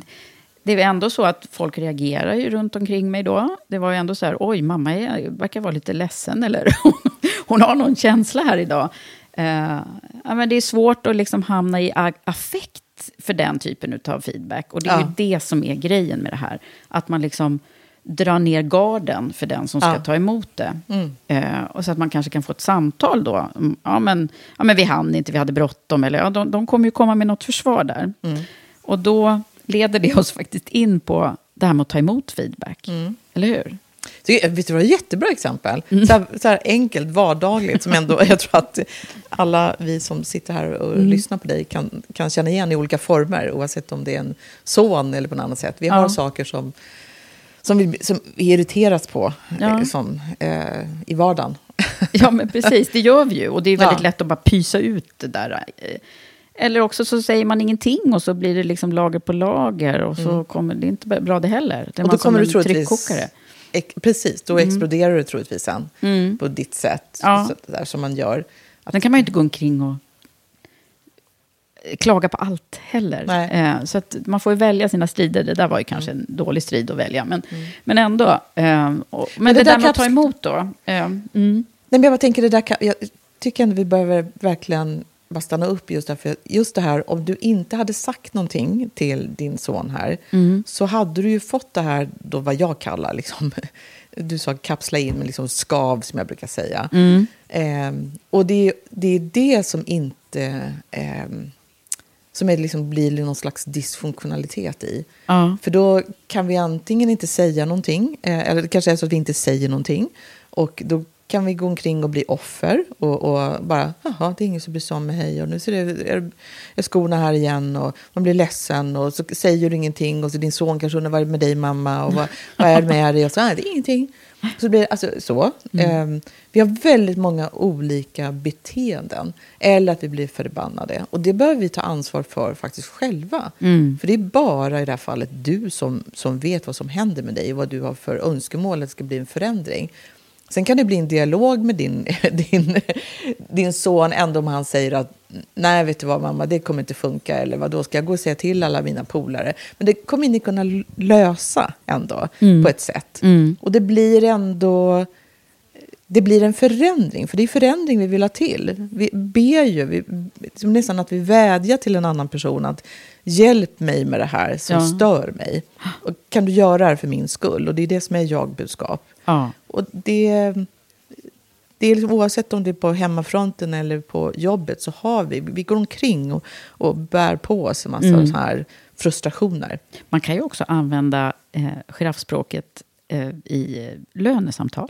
Speaker 1: Det var ändå så att folk reagerar ju runt omkring mig då. Det var ju ändå så här, oj, mamma är, verkar vara lite ledsen, eller hon har någon känsla här idag. Eh, ja, men det är svårt att liksom hamna i affekt för den typen av feedback. Och det är
Speaker 2: Ja.
Speaker 1: det som är grejen med det här. Att man liksom drar ner garden för den som ska
Speaker 2: Ja.
Speaker 1: ta emot det. Eh, och så att man kanske kan få ett samtal då. Mm, Ja, men, ja, men vi hann inte, vi hade bråttom. Eller ja, de, de kommer ju komma med något försvar där. Och då leder det oss faktiskt in på det här med att ta emot feedback. Eller hur?
Speaker 2: Så, vet du, det var ett jättebra exempel.
Speaker 1: Mm.
Speaker 2: Så, här, så här enkelt, vardagligt, som ändå, jag tror att alla vi som sitter här och
Speaker 1: Mm.
Speaker 2: lyssnar på dig kan, kan känna igen i olika former, oavsett om det är en son eller på något annat sätt. Vi har
Speaker 1: Ja.
Speaker 2: saker som, som, vi, som vi irriteras på
Speaker 1: Ja.
Speaker 2: eh, som, eh, i vardagen.
Speaker 1: Ja, men precis. Det gör vi ju. Och det är väldigt
Speaker 2: Ja.
Speaker 1: lätt att bara pysa ut det där. Eh, Eller också så säger man ingenting och så blir det liksom lager på lager. Och så kommer det inte bra det heller. Det är
Speaker 2: Mm. Och då kommer du troligtvis
Speaker 1: tryckkokare.
Speaker 2: Ex- Precis, då exploderar det troligtvis sen på ditt sätt.
Speaker 1: Ja.
Speaker 2: Så, där som man gör. Att,
Speaker 1: Sen kan man ju inte gå omkring och klaga på allt heller. Eh, så att man får ju välja sina strider. Det där var ju kanske en dålig strid att välja. Men,
Speaker 2: Mm.
Speaker 1: men ändå. Eh, och, men,
Speaker 2: det
Speaker 1: det,
Speaker 2: där
Speaker 1: där med att ta emot då. Eh, mm.
Speaker 2: Nej, men jag bara tänker det där, kan, jag tycker ändå vi behöver verkligen bara stanna upp just därför. Just det här, om du inte hade sagt någonting till din son här, så hade du ju fått det här, då vad jag kallar, liksom, du sa kapsla in med liksom skav som jag brukar säga. Ehm, och det, är- det är det som inte, ehm, som är liksom blir någon slags dysfunktionalitet i.
Speaker 1: Ja.
Speaker 2: För då kan vi antingen inte säga någonting, eh, eller det kanske är så att vi inte säger någonting. Och då kan vi gå omkring och bli offer och, och bara, jaha, det är ingen som bryr sig om mig, hej, och nu ser det, är, är skorna här igen och man blir ledsen och så säger du ingenting och så din son kanske undrar vad är det med dig mamma och vad, vad är det med dig och så, nej, det är ingenting. Så blir det alltså så. Ehm, vi har väldigt många olika beteenden. Eller att vi blir förbannade. Och det behöver vi ta ansvar för faktiskt själva. För det är bara i det här fallet du som, som vet vad som händer med dig och vad du har för önskemål att det ska bli en förändring. Sen kan det bli en dialog med din, din, din son ändå om han säger att nej, vet du vad mamma, det kommer inte funka eller vad då ska jag gå och säga till alla mina polare. Men det kommer ni kunna lösa ändå på ett sätt. Och det blir ändå det blir en förändring, för det är förändring vi vill ha till. Vi ber ju, vi, som nästan att vi vädjar till en annan person att hjälp mig med det här som
Speaker 1: Ja.
Speaker 2: stör mig. Och kan du göra det här för min skull? Och det är det som är jag-budskap.
Speaker 1: Ja.
Speaker 2: Och det, det är liksom, oavsett om det är på hemmafronten eller på jobbet så har vi, vi går omkring och, och bär på oss en massa
Speaker 1: Mm.
Speaker 2: så här frustrationer.
Speaker 1: Man kan ju också använda eh, giraffspråket eh, i lönesamtal.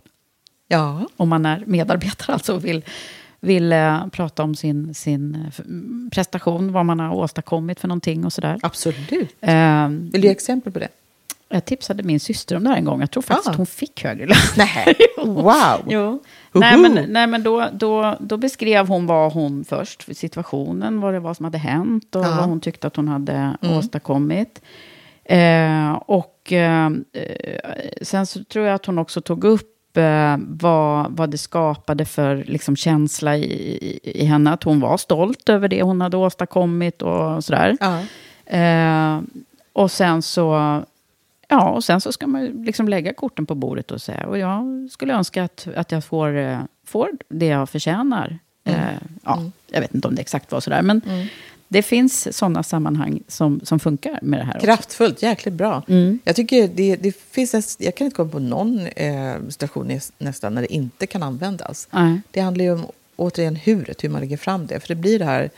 Speaker 2: Ja,
Speaker 1: Om man är medarbetare alltså och vill, vill eh, prata om sin, sin eh, prestation, vad man har åstadkommit för någonting och sådär.
Speaker 2: absolut.
Speaker 1: Eh,
Speaker 2: Vill du ge exempel på det?
Speaker 1: Jag tipsade min syster om det här en gång. Jag tror faktiskt
Speaker 2: Ah.
Speaker 1: att hon fick högre lön.
Speaker 2: Nej, wow!
Speaker 1: Jo. Nej, men, nej, men då, då, då beskrev hon vad hon först, för situationen, vad det var som hade hänt och
Speaker 2: Ja.
Speaker 1: vad hon tyckte att hon hade åstadkommit. Eh, och eh, sen så tror jag att hon också tog upp eh, vad, vad det skapade för liksom, känsla i, i, i henne. Att hon var stolt över det hon hade åstadkommit och sådär.
Speaker 2: Ja.
Speaker 1: Eh, och sen så... Ja, och sen så ska man liksom lägga korten på bordet och säga, och jag skulle önska att, att jag får, eh, får det jag förtjänar. Eh, ja, Jag vet inte om det exakt var sådär, men det finns sådana sammanhang som, som funkar med det här. också.
Speaker 2: Kraftfullt, jäkligt bra.
Speaker 1: Mm.
Speaker 2: Jag tycker det, det finns, en- jag kan inte komma på någon eh, station i- nästan när det inte kan användas. Det handlar ju om, återigen, huret, hur man lägger fram det. För det blir det här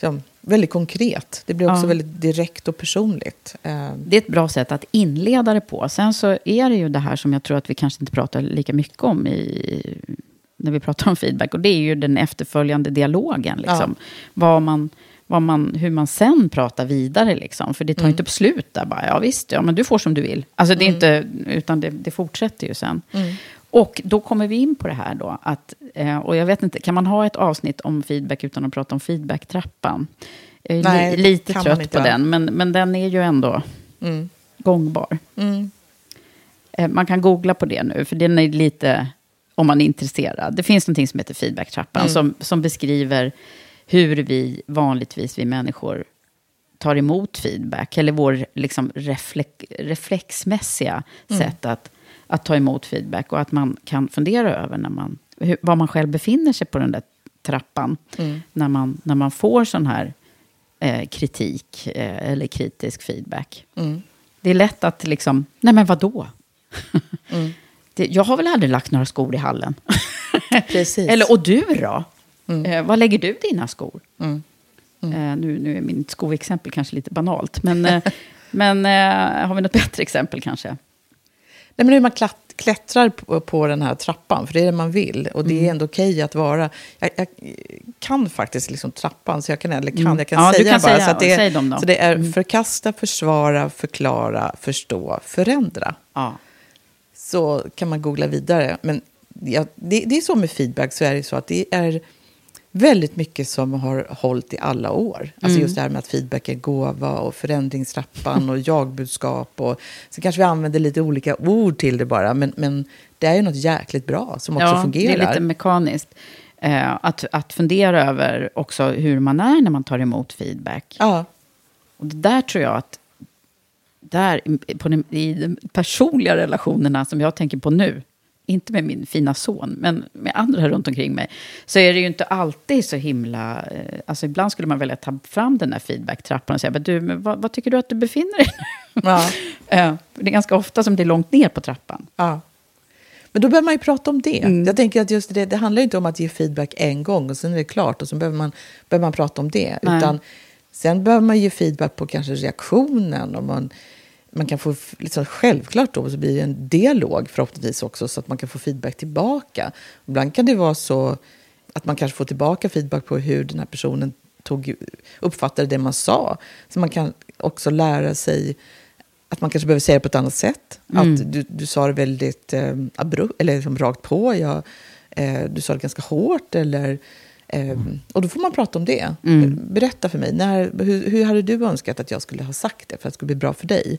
Speaker 2: liksom, väldigt konkret. Det blir också
Speaker 1: Ja.
Speaker 2: väldigt direkt och personligt. Eh,
Speaker 1: Det är ett bra sätt att inleda det på. Sen så är det ju det här som jag tror att vi kanske inte pratar lika mycket om i, när vi pratar om feedback. Och det är ju den efterföljande dialogen. Liksom. Vad man, vad man, hur man sen pratar vidare. Liksom. För det tar inte upp slut där bara. Ja visst, ja, men du får som du vill. Alltså det är inte, utan det, det fortsätter ju sen. Och då kommer vi in på det här då. Att, eh, och jag vet inte, kan man ha ett avsnitt om feedback utan att prata om feedbacktrappan? Jag är
Speaker 2: Nej,
Speaker 1: li, lite trött
Speaker 2: inte
Speaker 1: på den, men, men den är ju ändå gångbar. Eh, Man kan googla på det nu, för den är lite, om man är intresserad. Det finns någonting som heter feedbacktrappan, som, som beskriver hur vi vanligtvis, vi människor, tar emot feedback. Eller vår liksom, reflex, reflexmässiga sätt att, att ta emot feedback. Och att man kan fundera över när man, hur, var man själv befinner sig på den där trappan. När, man, när man får sån här eh, kritik eh, eller kritisk feedback. Det är lätt att liksom, nej men vadå? det, jag har väl aldrig lagt några skor i hallen. Eller, och du då? Eh, var lägger du dina skor? Eh, nu, nu är mitt skoexempel kanske lite banalt, men, eh, men eh, har vi något bättre exempel kanske?
Speaker 2: Nej, men hur man klatt, klättrar på, på den här trappan, för det är det man vill. Och det är ändå okej att vara... Jag, jag kan faktiskt liksom trappan, så jag kan, eller kan, jag kan
Speaker 1: Ja,
Speaker 2: säga
Speaker 1: kan
Speaker 2: bara.
Speaker 1: säga-
Speaker 2: så, att det,
Speaker 1: säg dem då.
Speaker 2: så det är förkasta, försvara, förklara, förstå, förändra.
Speaker 1: Ja.
Speaker 2: Så kan man googla vidare. Men ja, det, det är så med feedback, så är det så att det är väldigt mycket som har hållit i alla år. Alltså
Speaker 1: Mm.
Speaker 2: just det här med att feedback är gåva och förändringstrappan och jagbudskap. Och, så kanske vi använder lite olika ord till det bara, men, men det är ju något jäkligt bra som också
Speaker 1: ja,
Speaker 2: fungerar.
Speaker 1: det är lite mekaniskt. Eh, att, att fundera över också hur man är när man tar emot feedback.
Speaker 2: Ja,
Speaker 1: Och det där tror jag att, där, på i de personliga relationerna som jag tänker på nu, inte med min fina son, men med andra runt omkring mig, så är det ju inte alltid så himla... Eh, alltså ibland skulle man vilja ta fram den där feedback-trappan och säga, "Men du, men vad, vad tycker du att du befinner dig nu?
Speaker 2: ja,
Speaker 1: Eh, det är ganska ofta som det är långt ner på trappan.
Speaker 2: ja. Men då behöver man ju prata om det.
Speaker 1: Mm.
Speaker 2: Jag tänker att just det, det handlar ju inte om att ge feedback en gång och sen är det klart och så behöver man, behöver man prata om det.
Speaker 1: Nej.
Speaker 2: Utan sen behöver man ge feedback på kanske reaktionen. Och man, man kan få, liksom, självklart då så blir det en dialog förhoppningsvis också så att man kan få feedback tillbaka. Ibland kan det vara så att man kanske får tillbaka feedback på hur den här personen tog, uppfattade det man sa. Så man kan också lära sig att man kanske behöver säga det på ett annat sätt.
Speaker 1: Mm.
Speaker 2: Att du, du sa det väldigt eh, abrupt, eller liksom rakt på. Jag, eh, du sa det ganska hårt. Eller, eh, och då får man prata om det.
Speaker 1: Mm.
Speaker 2: Berätta för mig, när, hur, hur hade du önskat att jag skulle ha sagt det för att det skulle bli bra för dig?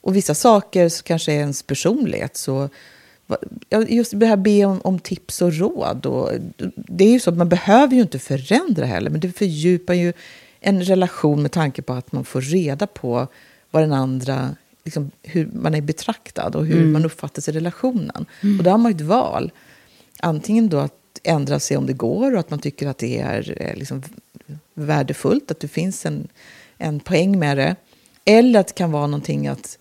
Speaker 2: Och vissa saker så kanske är ens personlighet. Så, just det här be om, om tips och råd. Och, det är ju så att man behöver ju inte förändra heller, men det fördjupar ju en relation med tanke på att man får reda på vad den andra, liksom, hur man är betraktad och hur man uppfattas i relationen. Och då har man ju ett val. Antingen då att ändra sig om det går och att man tycker att det är eh, liksom värdefullt, att det finns en, en poäng med det. Eller att det kan vara någonting att,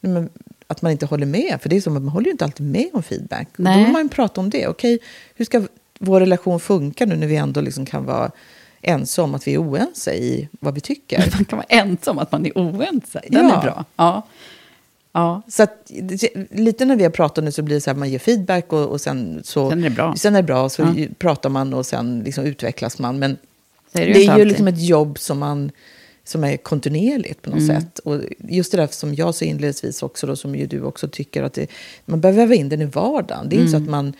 Speaker 2: nej, att man inte håller med. För det är som att man håller ju inte alltid med om feedback. Och då
Speaker 1: Nej.
Speaker 2: vill man prata om det. Okej, hur ska vår relation funka nu när vi ändå liksom kan vara ense om att vi är oense i vad vi tycker?
Speaker 1: Man kan vara ensam om att man är oense. Den
Speaker 2: Ja.
Speaker 1: är bra. Ja. Ja.
Speaker 2: Så att, det- lite när vi har pratat nu så blir det så här, man ger feedback och, och sen så...
Speaker 1: Sen är det bra.
Speaker 2: Sen är det bra, så
Speaker 1: Ja.
Speaker 2: pratar man och sen liksom utvecklas man. Men det
Speaker 1: är
Speaker 2: är,
Speaker 1: det ju inte
Speaker 2: ju liksom ett jobb som, man, som är kontinuerligt på något
Speaker 1: Mm.
Speaker 2: sätt. Och just det där som jag sa inledningsvis också, då, som ju du också tycker att det, man behöver väva in den i vardagen. Det är inte så
Speaker 1: Mm.
Speaker 2: att man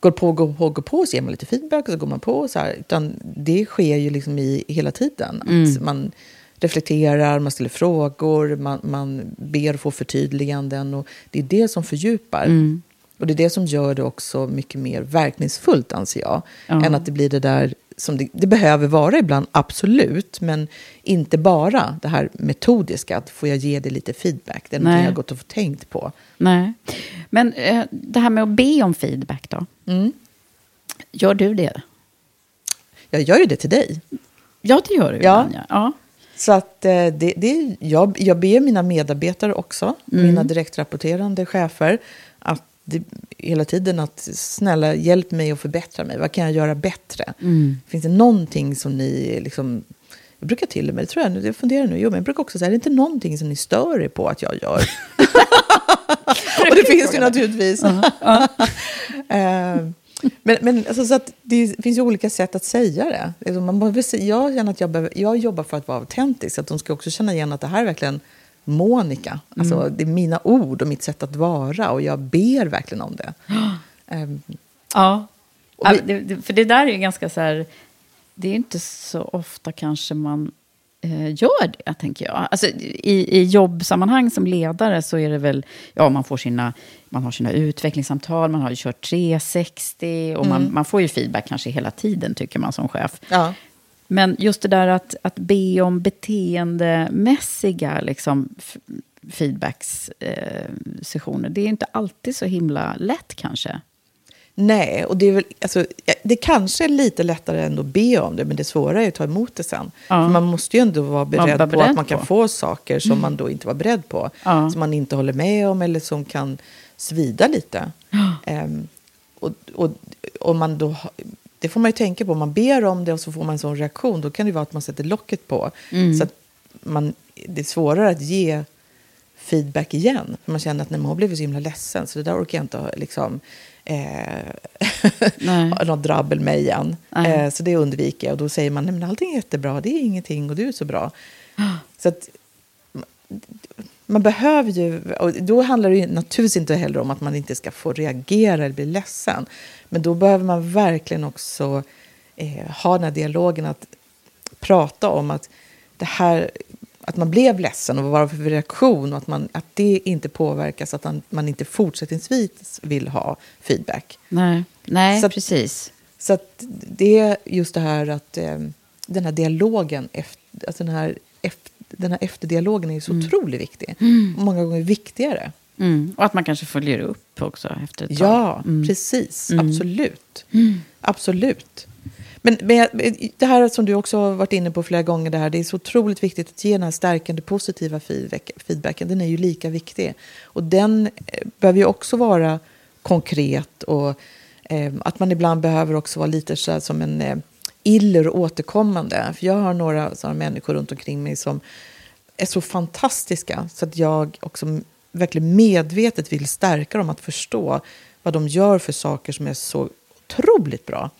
Speaker 2: går på, går på, går på, så ger man lite feedback och så går man på. Så här, utan det sker ju liksom i hela tiden. Att
Speaker 1: Mm.
Speaker 2: man reflekterar, man ställer frågor, man, man ber att få förtydliganden. Och det är det som fördjupar.
Speaker 1: Mm.
Speaker 2: Och det är det som gör det också mycket mer verkningsfullt, anser jag.
Speaker 1: Ja.
Speaker 2: Än att det blir det där som det, det behöver vara ibland, absolut. Men inte bara det här metodiska, att får jag ge dig lite feedback. Det är något jag har gått och tänkt på.
Speaker 1: Nej. Men eh, det här med att be om feedback då?
Speaker 2: Mm.
Speaker 1: Gör du det?
Speaker 2: Jag gör ju det till dig.
Speaker 1: Ja, det gör du
Speaker 2: Ja.
Speaker 1: ibland. Ja. ja.
Speaker 2: Så att eh, det, det, jag, jag ber mina medarbetare också,
Speaker 1: Mm.
Speaker 2: mina direktrapporterande chefer, att det, hela tiden att snälla hjälp mig att förbättra mig. Vad kan jag göra bättre?
Speaker 1: Mm.
Speaker 2: Finns det någonting som ni liksom... Jag brukar till och med, det tror jag, nu- jag funderar nu, jo, men jag brukar också säga, är det inte någonting som ni stör er på att jag gör? och det finns ju naturligtvis. Eh, men men alltså, så att det finns ju olika sätt att säga det. Alltså, Man behöver, jag känner att jag, behöver, jag jobbar för att vara autentisk, så att de ska också känna igen att det här är verkligen Monica. Alltså, Det är mina ord och mitt sätt att vara och jag ber verkligen om det. Ehm,
Speaker 1: Ja. Ja,
Speaker 2: vi-
Speaker 1: det, det, för det där är ju ganska så här... Det är inte så ofta kanske man gör det, tänker jag. Alltså, i, I jobbsammanhang som ledare så är det väl... Ja, man, får sina, man har sina utvecklingssamtal, man har ju kört 360 och man, man får ju feedback kanske hela tiden, tycker man som chef.
Speaker 2: ja.
Speaker 1: Men just det där att, att be om beteendemässiga liksom, feedbackssessioner, eh, det är inte alltid så himla lätt kanske.
Speaker 2: Nej, och det är väl, alltså, ja, det kanske är lite lättare ändå att be om det, men det svåra är att ta emot det sen.
Speaker 1: Ja.
Speaker 2: Man måste ju ändå vara beredd,
Speaker 1: vara
Speaker 2: på
Speaker 1: beredd
Speaker 2: att man kan
Speaker 1: på.
Speaker 2: få saker som man då inte var beredd på.
Speaker 1: Ja.
Speaker 2: Som man inte håller med om eller som kan svida lite. Ehm, och, och, och man då, det får man ju tänka på, om man ber om det och så får man en sån reaktion, då kan det vara att man sätter locket på. Så att man, det är svårare att ge feedback igen. För man känner att nej, men hon blev så himla ledsen, så det där orkar jag inte liksom, eh, något drabbel med igen. Eh, så det undviker jag. Och då säger man, nej men allting är jättebra, det är ingenting och du är så bra. Så att man behöver ju, och då handlar det ju naturligtvis inte heller om att man inte ska få reagera eller bli ledsen. Men då behöver man verkligen också eh, ha den här dialogen, att prata om att det här att man blev ledsen och vad var det för reaktion och att, man, att det inte påverkas, att man, man inte fortsättningsvis vill ha feedback.
Speaker 1: Nej, Nej
Speaker 2: Så-
Speaker 1: precis.
Speaker 2: Så att det är just det här att eh, den här dialogen, efter, alltså den, här efter, den här efterdialogen är så otroligt viktig. Många gånger viktigare.
Speaker 1: Mm. Och att man kanske följer upp också efter ett tag.
Speaker 2: Ja, precis. Absolut. Absolut. Men, men det här som du också har varit inne på flera gånger, det, här, det är så otroligt viktigt att ge den här stärkande positiva feedback, feedbacken. Den är ju lika viktig. Och den eh, behöver ju också vara konkret och eh, att man ibland behöver också vara lite så här som en eh, iller återkommande. För jag har några sådana människor runt omkring mig som är så fantastiska så att jag också verkligen medvetet vill stärka dem att förstå vad de gör för saker som är så otroligt bra.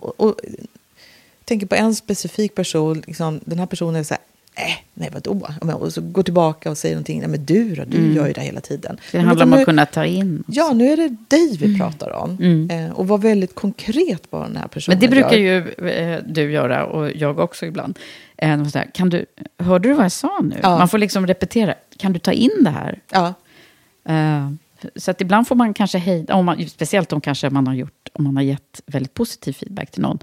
Speaker 2: Och, och, jag tänker på en specifik person, liksom, den här personen är så här, äh, nej vadå? Och så går tillbaka och säger någonting, nej men du då, du gör ju det hela tiden.
Speaker 1: Det
Speaker 2: Men
Speaker 1: handlar om att kunna ta in.
Speaker 2: Ja, nu är det dig vi pratar om. Eh, och vara väldigt konkret vad den här personen
Speaker 1: Men det brukar
Speaker 2: gör.
Speaker 1: ju eh, du göra och jag också ibland. Eh, var här, kan du, hörde du vad jag sa nu?
Speaker 2: Ja.
Speaker 1: Man får liksom repetera. Kan du ta in det här?
Speaker 2: Ja,
Speaker 1: Eh, så att ibland får man kanske hejda, om man, speciellt om kanske man har gjort, om man har gett väldigt positiv feedback till någon.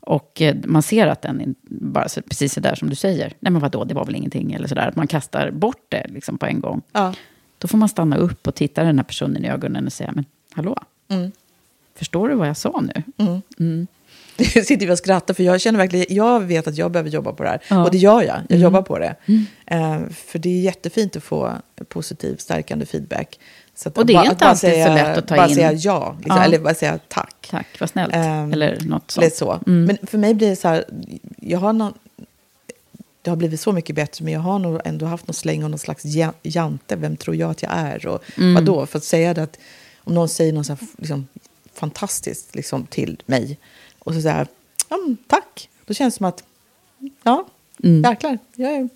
Speaker 1: Och eh, man ser att den bara så, precis där som du säger. Nej men vadå, det var väl ingenting. Eller sådär, att man kastar bort det liksom på en gång.
Speaker 2: ja.
Speaker 1: Då får man stanna upp och titta den här personen i ögonen och säga, men hallå?
Speaker 2: Mm.
Speaker 1: Förstår du vad jag sa nu?
Speaker 2: Nu sitter vi och skrattar, för jag känner verkligen, jag vet att jag behöver jobba på det här.
Speaker 1: Ja. Mm.
Speaker 2: Och det gör jag, jag jobbar på det. Eh, för det är jättefint att få positiv, stärkande feedback. Så att
Speaker 1: Och det är
Speaker 2: bara-
Speaker 1: inte
Speaker 2: bara
Speaker 1: alltid så
Speaker 2: säga,
Speaker 1: lätt att ta
Speaker 2: bara
Speaker 1: in.
Speaker 2: säga ja, liksom,
Speaker 1: Ja.
Speaker 2: eller bara säga tack.
Speaker 1: Tack, vad snällt.
Speaker 2: Ehm,
Speaker 1: eller något
Speaker 2: Eller
Speaker 1: sånt.
Speaker 2: så. Men för mig blir det så här, jag har någon, det har blivit så mycket bättre, men jag har nog ändå haft någon släng och någon slags ja- jante. Vem tror jag att jag är? Och
Speaker 1: Mm.
Speaker 2: vadå? För att säga det att om någon säger något så här, liksom, fantastiskt liksom, till mig och så säger ja, tack. Då känns det som att, ja,
Speaker 1: Mm.
Speaker 2: jäklar, jag är,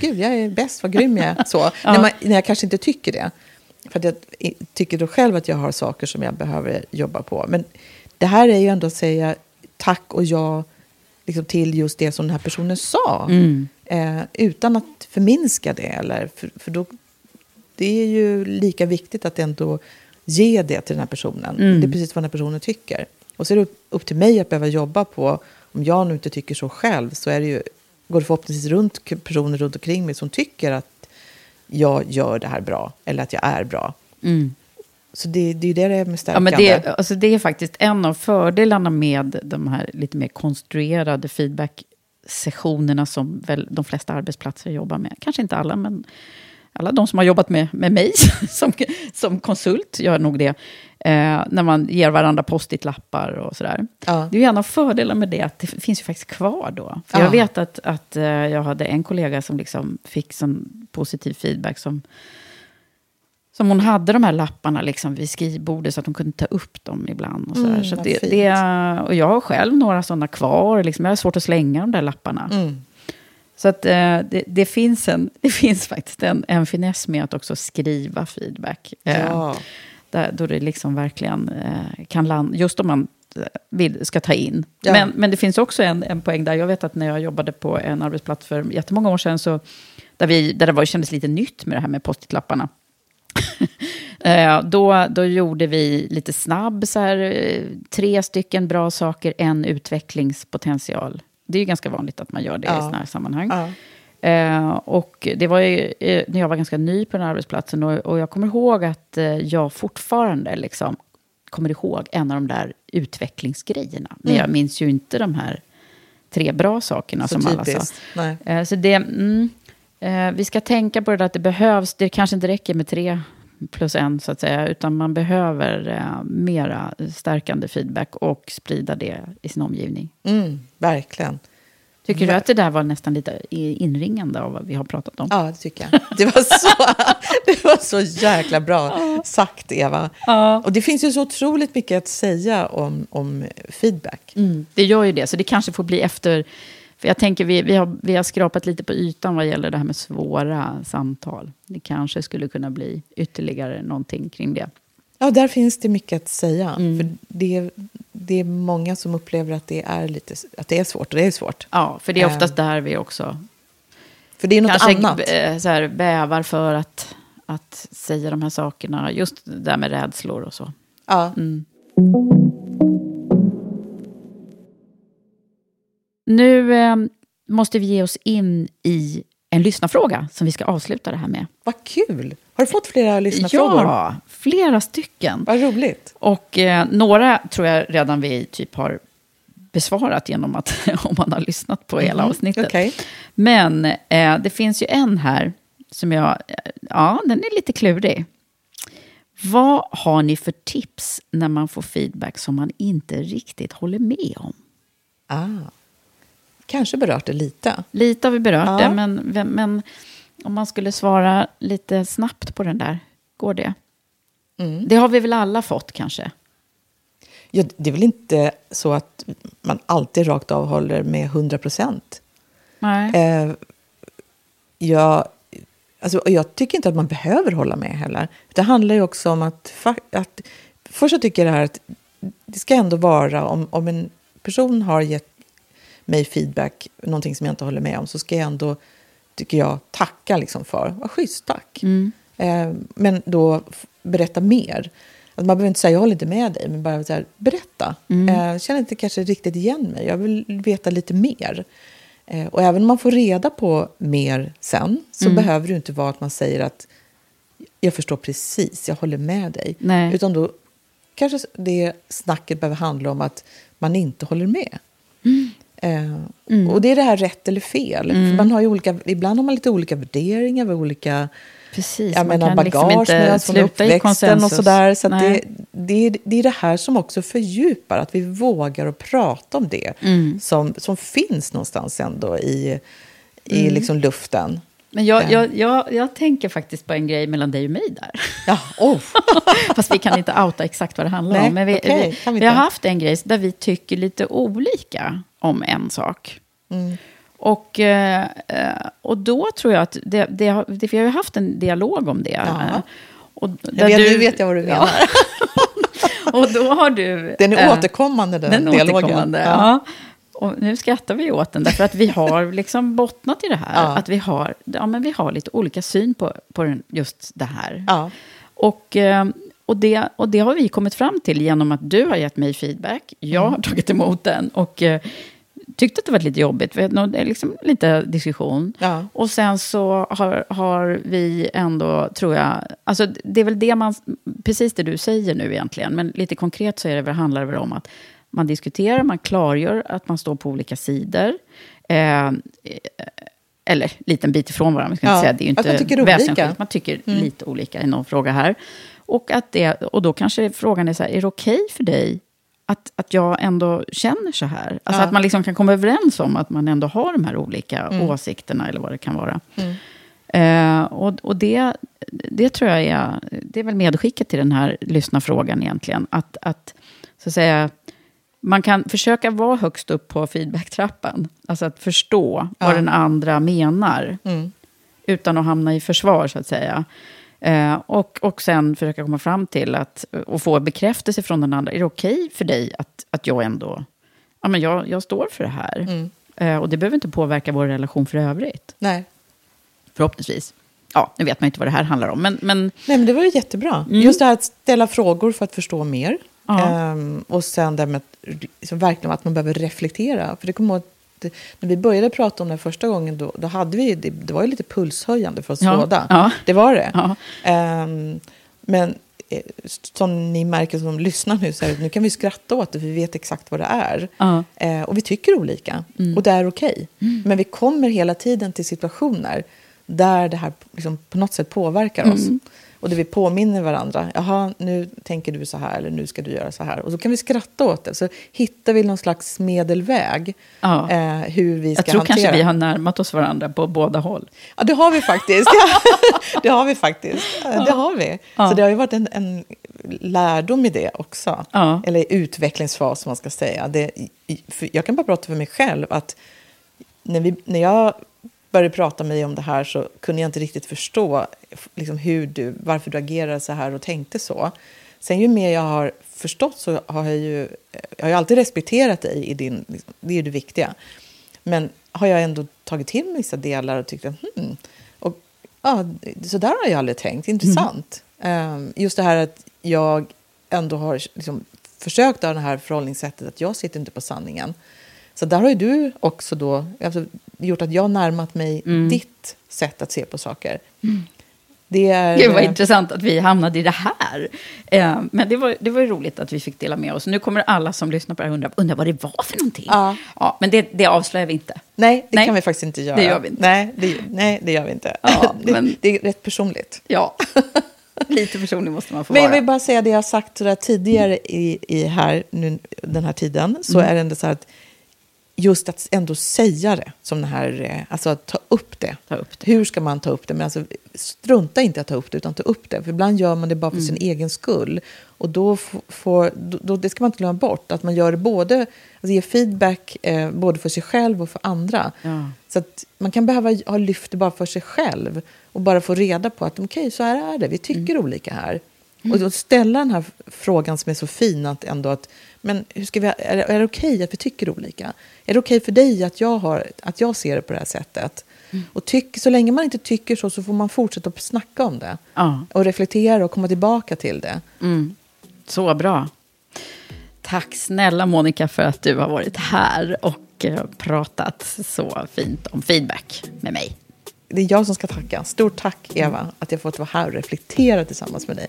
Speaker 2: gud, jag är bäst, vad grym jag är. Så, när, man, när jag kanske inte tycker det. För att jag tycker då själv att jag har saker som jag behöver jobba på. Men det här är ju ändå att säga tack och ja liksom till just det som den här personen sa. Eh, utan att förminska det. Eller, för, för då, det är ju lika viktigt att ändå ge det till den här personen. Det är precis vad den här personen tycker. Och så är det upp, upp till mig att behöva jobba på, om jag nu inte tycker så själv, så är det ju, går det förhoppningsvis runt personer runt omkring mig som tycker att jag gör det här bra, eller att jag är bra. Så det, det är ju det det är med
Speaker 1: Ja,
Speaker 2: stärkande.
Speaker 1: men det, alltså det är faktiskt en av fördelarna med de här lite mer konstruerade feedback-sessionerna som väl de flesta arbetsplatser jobbar med. Kanske inte alla, men alla de som har jobbat med, med mig som, som konsult gör nog det. Eh, när man ger varandra post-it-lappar och sådär.
Speaker 2: Ja.
Speaker 1: Det är ju en av fördelarna med det, att det finns ju faktiskt kvar då. För
Speaker 2: Ja.
Speaker 1: jag vet att, att eh, jag hade en kollega som liksom fick sån positiv feedback som som hon hade de här lapparna liksom vid skrivbordet så att hon kunde ta upp dem ibland. Och, så.
Speaker 2: Mm,
Speaker 1: så det, det, och jag har själv några sådana kvar. Liksom. Jag har svårt att slänga de där lapparna.
Speaker 2: Mm.
Speaker 1: Så att, eh, det, det, finns en, det finns faktiskt en, en finess med att också skriva feedback. Eh,
Speaker 2: Ja.
Speaker 1: där, då det liksom verkligen eh, kan landa, just om man eh, vill, ska ta in.
Speaker 2: Ja.
Speaker 1: Men, men det finns också en, en poäng där. Jag vet att när jag jobbade på en arbetsplats för jättemånga år sedan, så, där, vi, där det var, kändes lite nytt med det här med post-it-lapparna. Eh, då, då gjorde vi lite snabb, så här, eh, tre stycken bra saker, en utvecklingspotential. Det är ju ganska vanligt att man gör det i
Speaker 2: Ja.
Speaker 1: sådana här sammanhang.
Speaker 2: Ja.
Speaker 1: Eh, och det var ju eh, när jag var ganska ny på den här arbetsplatsen och, och jag kommer ihåg att eh, jag fortfarande liksom kommer ihåg en av de där utvecklingsgrejerna. Men jag minns ju inte de här tre bra sakerna
Speaker 2: Så
Speaker 1: som alla sa.
Speaker 2: typiskt. Nej.
Speaker 1: Eh, så det, mm, eh, vi ska tänka på det där att det behövs, det kanske inte räcker med tre plus en så att säga, utan man behöver eh, mera stärkande feedback och sprida det i sin omgivning.
Speaker 2: Mm, verkligen.
Speaker 1: Tycker du att det där var nästan lite inringande av vad vi har pratat om?
Speaker 2: Ja, det tycker jag. Det var så, det var så jäkla bra sagt, Eva. Och det finns ju så otroligt mycket att säga om, om feedback.
Speaker 1: Mm, det gör ju det, så det kanske får bli efter... För jag tänker, vi, vi, har, vi har skrapat lite på ytan vad gäller det här med svåra samtal. Det kanske skulle kunna bli ytterligare någonting kring det.
Speaker 2: Ja, där finns det mycket att säga. För det, det är många som upplever att det är, lite, att det är svårt, och det är svårt.
Speaker 1: Ja, för det är oftast
Speaker 2: Eh,
Speaker 1: där vi också
Speaker 2: För det är något
Speaker 1: kanske
Speaker 2: annat.
Speaker 1: eh, så här, bävar för att, att säga de här sakerna. Just det där med rädslor och så.
Speaker 2: Ja.
Speaker 1: Nu eh, måste vi ge oss in i en lyssnarfråga som vi ska avsluta det här med.
Speaker 2: Vad kul! Har du fått flera lyssnarfrågor?
Speaker 1: Ja, flera stycken.
Speaker 2: Vad roligt.
Speaker 1: Och eh, några tror jag redan vi typ har besvarat genom att om man har lyssnat på hela
Speaker 2: Mhm,
Speaker 1: avsnittet.
Speaker 2: okej.
Speaker 1: Men eh, det finns ju en här som jag, eh, ja, den är lite klurig. Vad har ni för tips när man får feedback som man inte riktigt håller med om?
Speaker 2: Ah. Kanske berört det lite.
Speaker 1: Lite har vi berört
Speaker 2: Ja.
Speaker 1: det, men, men om man skulle svara lite snabbt på den där, går det?
Speaker 2: Mm.
Speaker 1: Det har vi väl alla fått kanske?
Speaker 2: Ja, det är väl inte så att man alltid rakt av håller med 100 procent.
Speaker 1: Nej.
Speaker 2: Eh, jag, alltså, jag tycker inte att man behöver hålla med heller. Det handlar ju också om att... att först så tycker jag det här att det ska ändå vara... Om, om en person har gett mig feedback, någonting som jag inte håller med om, så ska jag ändå, tycker jag, tacka liksom för. Vad schysst, tack. Eh, men då berätta mer. Att man behöver inte säga jag håller inte med dig, men bara så här, berätta. Eh, jag känner inte kanske riktigt igen mig, jag vill veta lite mer. Eh, och även om man får reda på mer sen, så behöver det inte vara att man säger att jag förstår precis, jag håller med dig.
Speaker 1: Nej.
Speaker 2: Utan då kanske det snacket behöver handla om att man inte håller med. Eh, Och det är det här rätt eller fel. För man har ju olika, ibland har man lite olika värderingar, olika
Speaker 1: Precis,
Speaker 2: jag menar,
Speaker 1: liksom
Speaker 2: bagage
Speaker 1: inte
Speaker 2: med från uppväxten och sådär. Så det, det, är, det är det här som också fördjupar, att vi vågar att prata om det
Speaker 1: Mm.
Speaker 2: som, som finns någonstans ändå i, i
Speaker 1: Mm.
Speaker 2: liksom luften.
Speaker 1: Men jag, jag, jag, jag tänker faktiskt på en grej mellan dig och mig där.
Speaker 2: Ja, oh.
Speaker 1: Fast vi kan inte outa exakt vad det handlar
Speaker 2: Nej,
Speaker 1: om. Men vi,
Speaker 2: okej,
Speaker 1: vi,
Speaker 2: vi
Speaker 1: vi har haft en grej där vi tycker lite olika om en sak.
Speaker 2: Mm.
Speaker 1: Och, eh, eh, och då tror jag att det, det, det, vi har ju haft en dialog om det.
Speaker 2: Ja.
Speaker 1: Eh, Och
Speaker 2: Jag vet, nu vet jag vad du menar.
Speaker 1: och då har du...
Speaker 2: Den är
Speaker 1: eh,
Speaker 2: återkommande, den,
Speaker 1: Den
Speaker 2: dialogen.
Speaker 1: återkommande, ja. Och nu skrattar vi åt den, därför att vi har liksom bottnat i det här.
Speaker 2: Ja.
Speaker 1: Att vi har, ja, men vi har lite olika syn på, på den, just det här.
Speaker 2: Ja.
Speaker 1: Och, eh, och, det, och det har vi kommit fram till genom att du har gett mig feedback. Jag
Speaker 2: Mm.
Speaker 1: har tagit emot den och eh, tyckte att det var lite jobbigt. Vi hade liksom lite diskussion.
Speaker 2: Ja.
Speaker 1: Och sen så har, har vi ändå, tror jag... Alltså det är väl det man... Precis det du säger nu egentligen. Men lite konkret så är det handlar det väl om att man diskuterar, man klargör att man står på olika sidor. Eh, eller liten bit ifrån varandra. Ska
Speaker 2: Ja,
Speaker 1: säga, det är ju
Speaker 2: att
Speaker 1: inte
Speaker 2: man tycker olika.
Speaker 1: väsensskilt. Man tycker lite olika i någon fråga här. Och, att det, och då kanske frågan är så här, är det okej för dig att, att jag ändå känner så här? Alltså
Speaker 2: Ja.
Speaker 1: att man liksom kan komma överens om att man ändå har de här olika åsikterna eller vad det kan vara. Eh, och och det, det tror jag är, det är väl medskicket till den här lyssnarfrågan egentligen. Att, att så att säga, man kan försöka vara högst upp på feedbacktrappan. Alltså att förstå vad
Speaker 2: Ja.
Speaker 1: den andra menar.
Speaker 2: Mm.
Speaker 1: Utan att hamna i försvar, så att säga. Eh, och, och sen försöka komma fram till att, och få bekräftelse från den andra. Är det okej för dig att, att jag ändå, ja men jag, jag står för det här.
Speaker 2: Mm.
Speaker 1: Eh, och det behöver inte påverka vår relation för övrigt.
Speaker 2: Nej.
Speaker 1: Förhoppningsvis. Ja, nu vet man inte vad det här handlar om. Men, men
Speaker 2: Nej, men det var ju jättebra. Just det här att ställa frågor för att förstå mer.
Speaker 1: Mm. Ja.
Speaker 2: Ehm, och sen det med liksom, verkligen att man behöver reflektera. För det kommer när vi började prata om det här första gången, då, då hade vi, det, det var ju lite pulshöjande för oss
Speaker 1: Ja,
Speaker 2: båda.
Speaker 1: ja.
Speaker 2: Det var det.
Speaker 1: Ja.
Speaker 2: Ehm, men eh, som ni märker som lyssnar nu, så är det, nu kan vi skratta åt det, för vi vet exakt vad det är.
Speaker 1: Ja.
Speaker 2: Eh, och vi tycker olika, och det är okej. Men vi kommer hela tiden till situationer där det här liksom på något sätt påverkar oss. Och där vi påminner varandra. Jaha, nu tänker du så här, eller nu ska du göra så här. Och så kan vi skratta åt det. Så hittar vi någon slags medelväg.
Speaker 1: Ja.
Speaker 2: Eh, hur vi ska
Speaker 1: jag tror
Speaker 2: hantera.
Speaker 1: kanske vi har närmat oss varandra på båda håll.
Speaker 2: Ja, det har vi faktiskt. det har vi faktiskt. Det har vi. Så det har ju varit en, en lärdom i det också. Eller utvecklingsfas, som man ska säga. Det, jag kan bara prata för mig själv. att när, vi, när jag började prata med dig om det här så kunde jag inte riktigt förstå liksom, hur du, varför du agerade så här och tänkte så. Sen ju mer jag har förstått så har jag ju, jag har ju alltid respekterat dig i din, det är ju det viktiga. Men har jag ändå tagit till mig vissa delar och tyckt att hmm, och, ja, så där har jag aldrig tänkt, intressant. Um, just det här att jag ändå har liksom, försökt ha det här förhållningssättet att jag sitter inte på sanningen. Så där har ju du också då alltså, gjort att jag närmat mig
Speaker 1: Mm.
Speaker 2: ditt sätt att se på saker. Det är...
Speaker 1: Gud vad intressant att vi hamnade i det här. Eh, men det var, det var roligt att vi fick dela med oss. Nu kommer alla som lyssnar på det här undra, undra vad det var för någonting.
Speaker 2: Ja.
Speaker 1: Ja, men det, det avslöjar vi inte.
Speaker 2: Nej, det
Speaker 1: Nej,
Speaker 2: kan vi faktiskt inte göra.
Speaker 1: det gör vi inte.
Speaker 2: Nej, det, nej, det gör vi inte.
Speaker 1: Ja,
Speaker 2: det,
Speaker 1: men-
Speaker 2: det är rätt personligt.
Speaker 1: Ja, lite personlig måste man få
Speaker 2: Men jag
Speaker 1: vara.
Speaker 2: vill bara säga det jag har sagt tidigare i, i här, nu, den här tiden. Så
Speaker 1: Mm.
Speaker 2: är det ändå så att just att ändå säga det, som det här, eh, alltså att ta upp det.
Speaker 1: Ta upp det.
Speaker 2: Hur ska man ta upp det? Men alltså, strunta inte att ta upp det, utan ta upp det. För ibland gör man det bara för
Speaker 1: Mm.
Speaker 2: sin egen skull. Och då får, då, det ska man inte glömma bort, att man gör det både, alltså ge feedback eh, både för sig själv och för andra.
Speaker 1: Ja.
Speaker 2: Så att man kan behöva ha lyft det bara för sig själv och bara få reda på att okej, så här är det, vi tycker olika här. Och då ställa den här frågan som är så fin, att ändå att, men hur ska vi, är, det- är det okej att vi tycker olika? Är det okej för dig att jag, har, att jag ser det på det här sättet? Och tyck, så länge man inte tycker så, så får man fortsätta att snacka om det.
Speaker 1: Ja.
Speaker 2: Och reflektera och komma tillbaka till det.
Speaker 1: Så bra. Tack snälla Monica för att du har varit här och eh, pratat så fint om feedback med mig.
Speaker 2: Det är jag som ska tacka. Stort tack, Eva, att jag fått vara här och reflektera tillsammans med dig.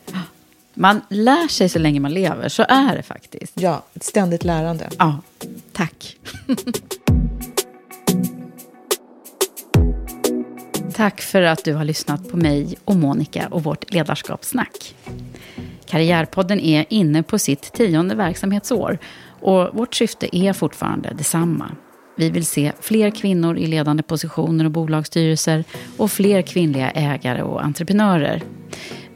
Speaker 1: Man lär sig så länge man lever, så är det faktiskt.
Speaker 2: Ja, ett ständigt lärande.
Speaker 1: Ja, tack. tack för att du har lyssnat på mig och Monica och vårt ledarskapssnack. Karriärpodden är inne på sitt tionde verksamhetsår och vårt syfte är fortfarande detsamma. Vi vill se fler kvinnor i ledande positioner och bolagsstyrelser och fler kvinnliga ägare och entreprenörer.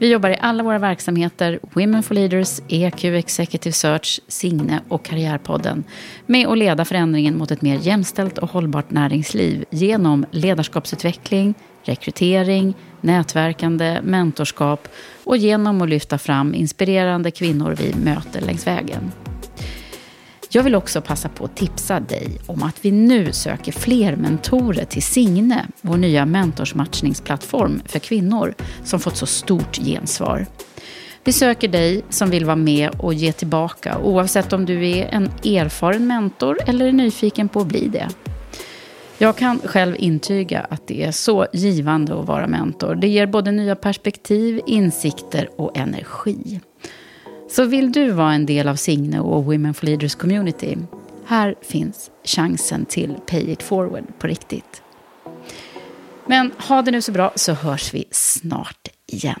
Speaker 1: Vi jobbar i alla våra verksamheter, Women for Leaders, EQ Executive Search, Signe och Karriärpodden, med att leda förändringen mot ett mer jämställt och hållbart näringsliv genom ledarskapsutveckling, rekrytering, nätverkande, mentorskap och genom att lyfta fram inspirerande kvinnor vi möter längs vägen. Jag vill också passa på att tipsa dig om att vi nu söker fler mentorer till Signe, vår nya mentorsmatchningsplattform för kvinnor som fått så stort gensvar. Vi söker dig som vill vara med och ge tillbaka oavsett om du är en erfaren mentor eller är nyfiken på att bli det. Jag kan själv intyga att det är så givande att vara mentor. Det ger både nya perspektiv, insikter och energi. Så vill du vara en del av Signe och Women for Leaders Community? Här finns chansen till Pay It Forward på riktigt. Men ha det nu så bra så hörs vi snart igen.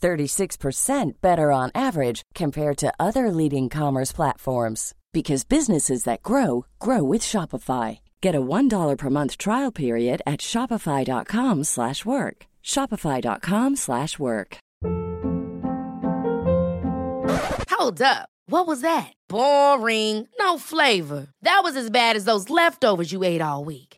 Speaker 7: 36% better on average compared to other leading commerce platforms because businesses that grow grow with Shopify. Get a $1 per month trial period at shopify.com/work. shopify.com/work.
Speaker 3: Hold up. What was that? Boring. No flavor. That was as bad as those leftovers you ate all week.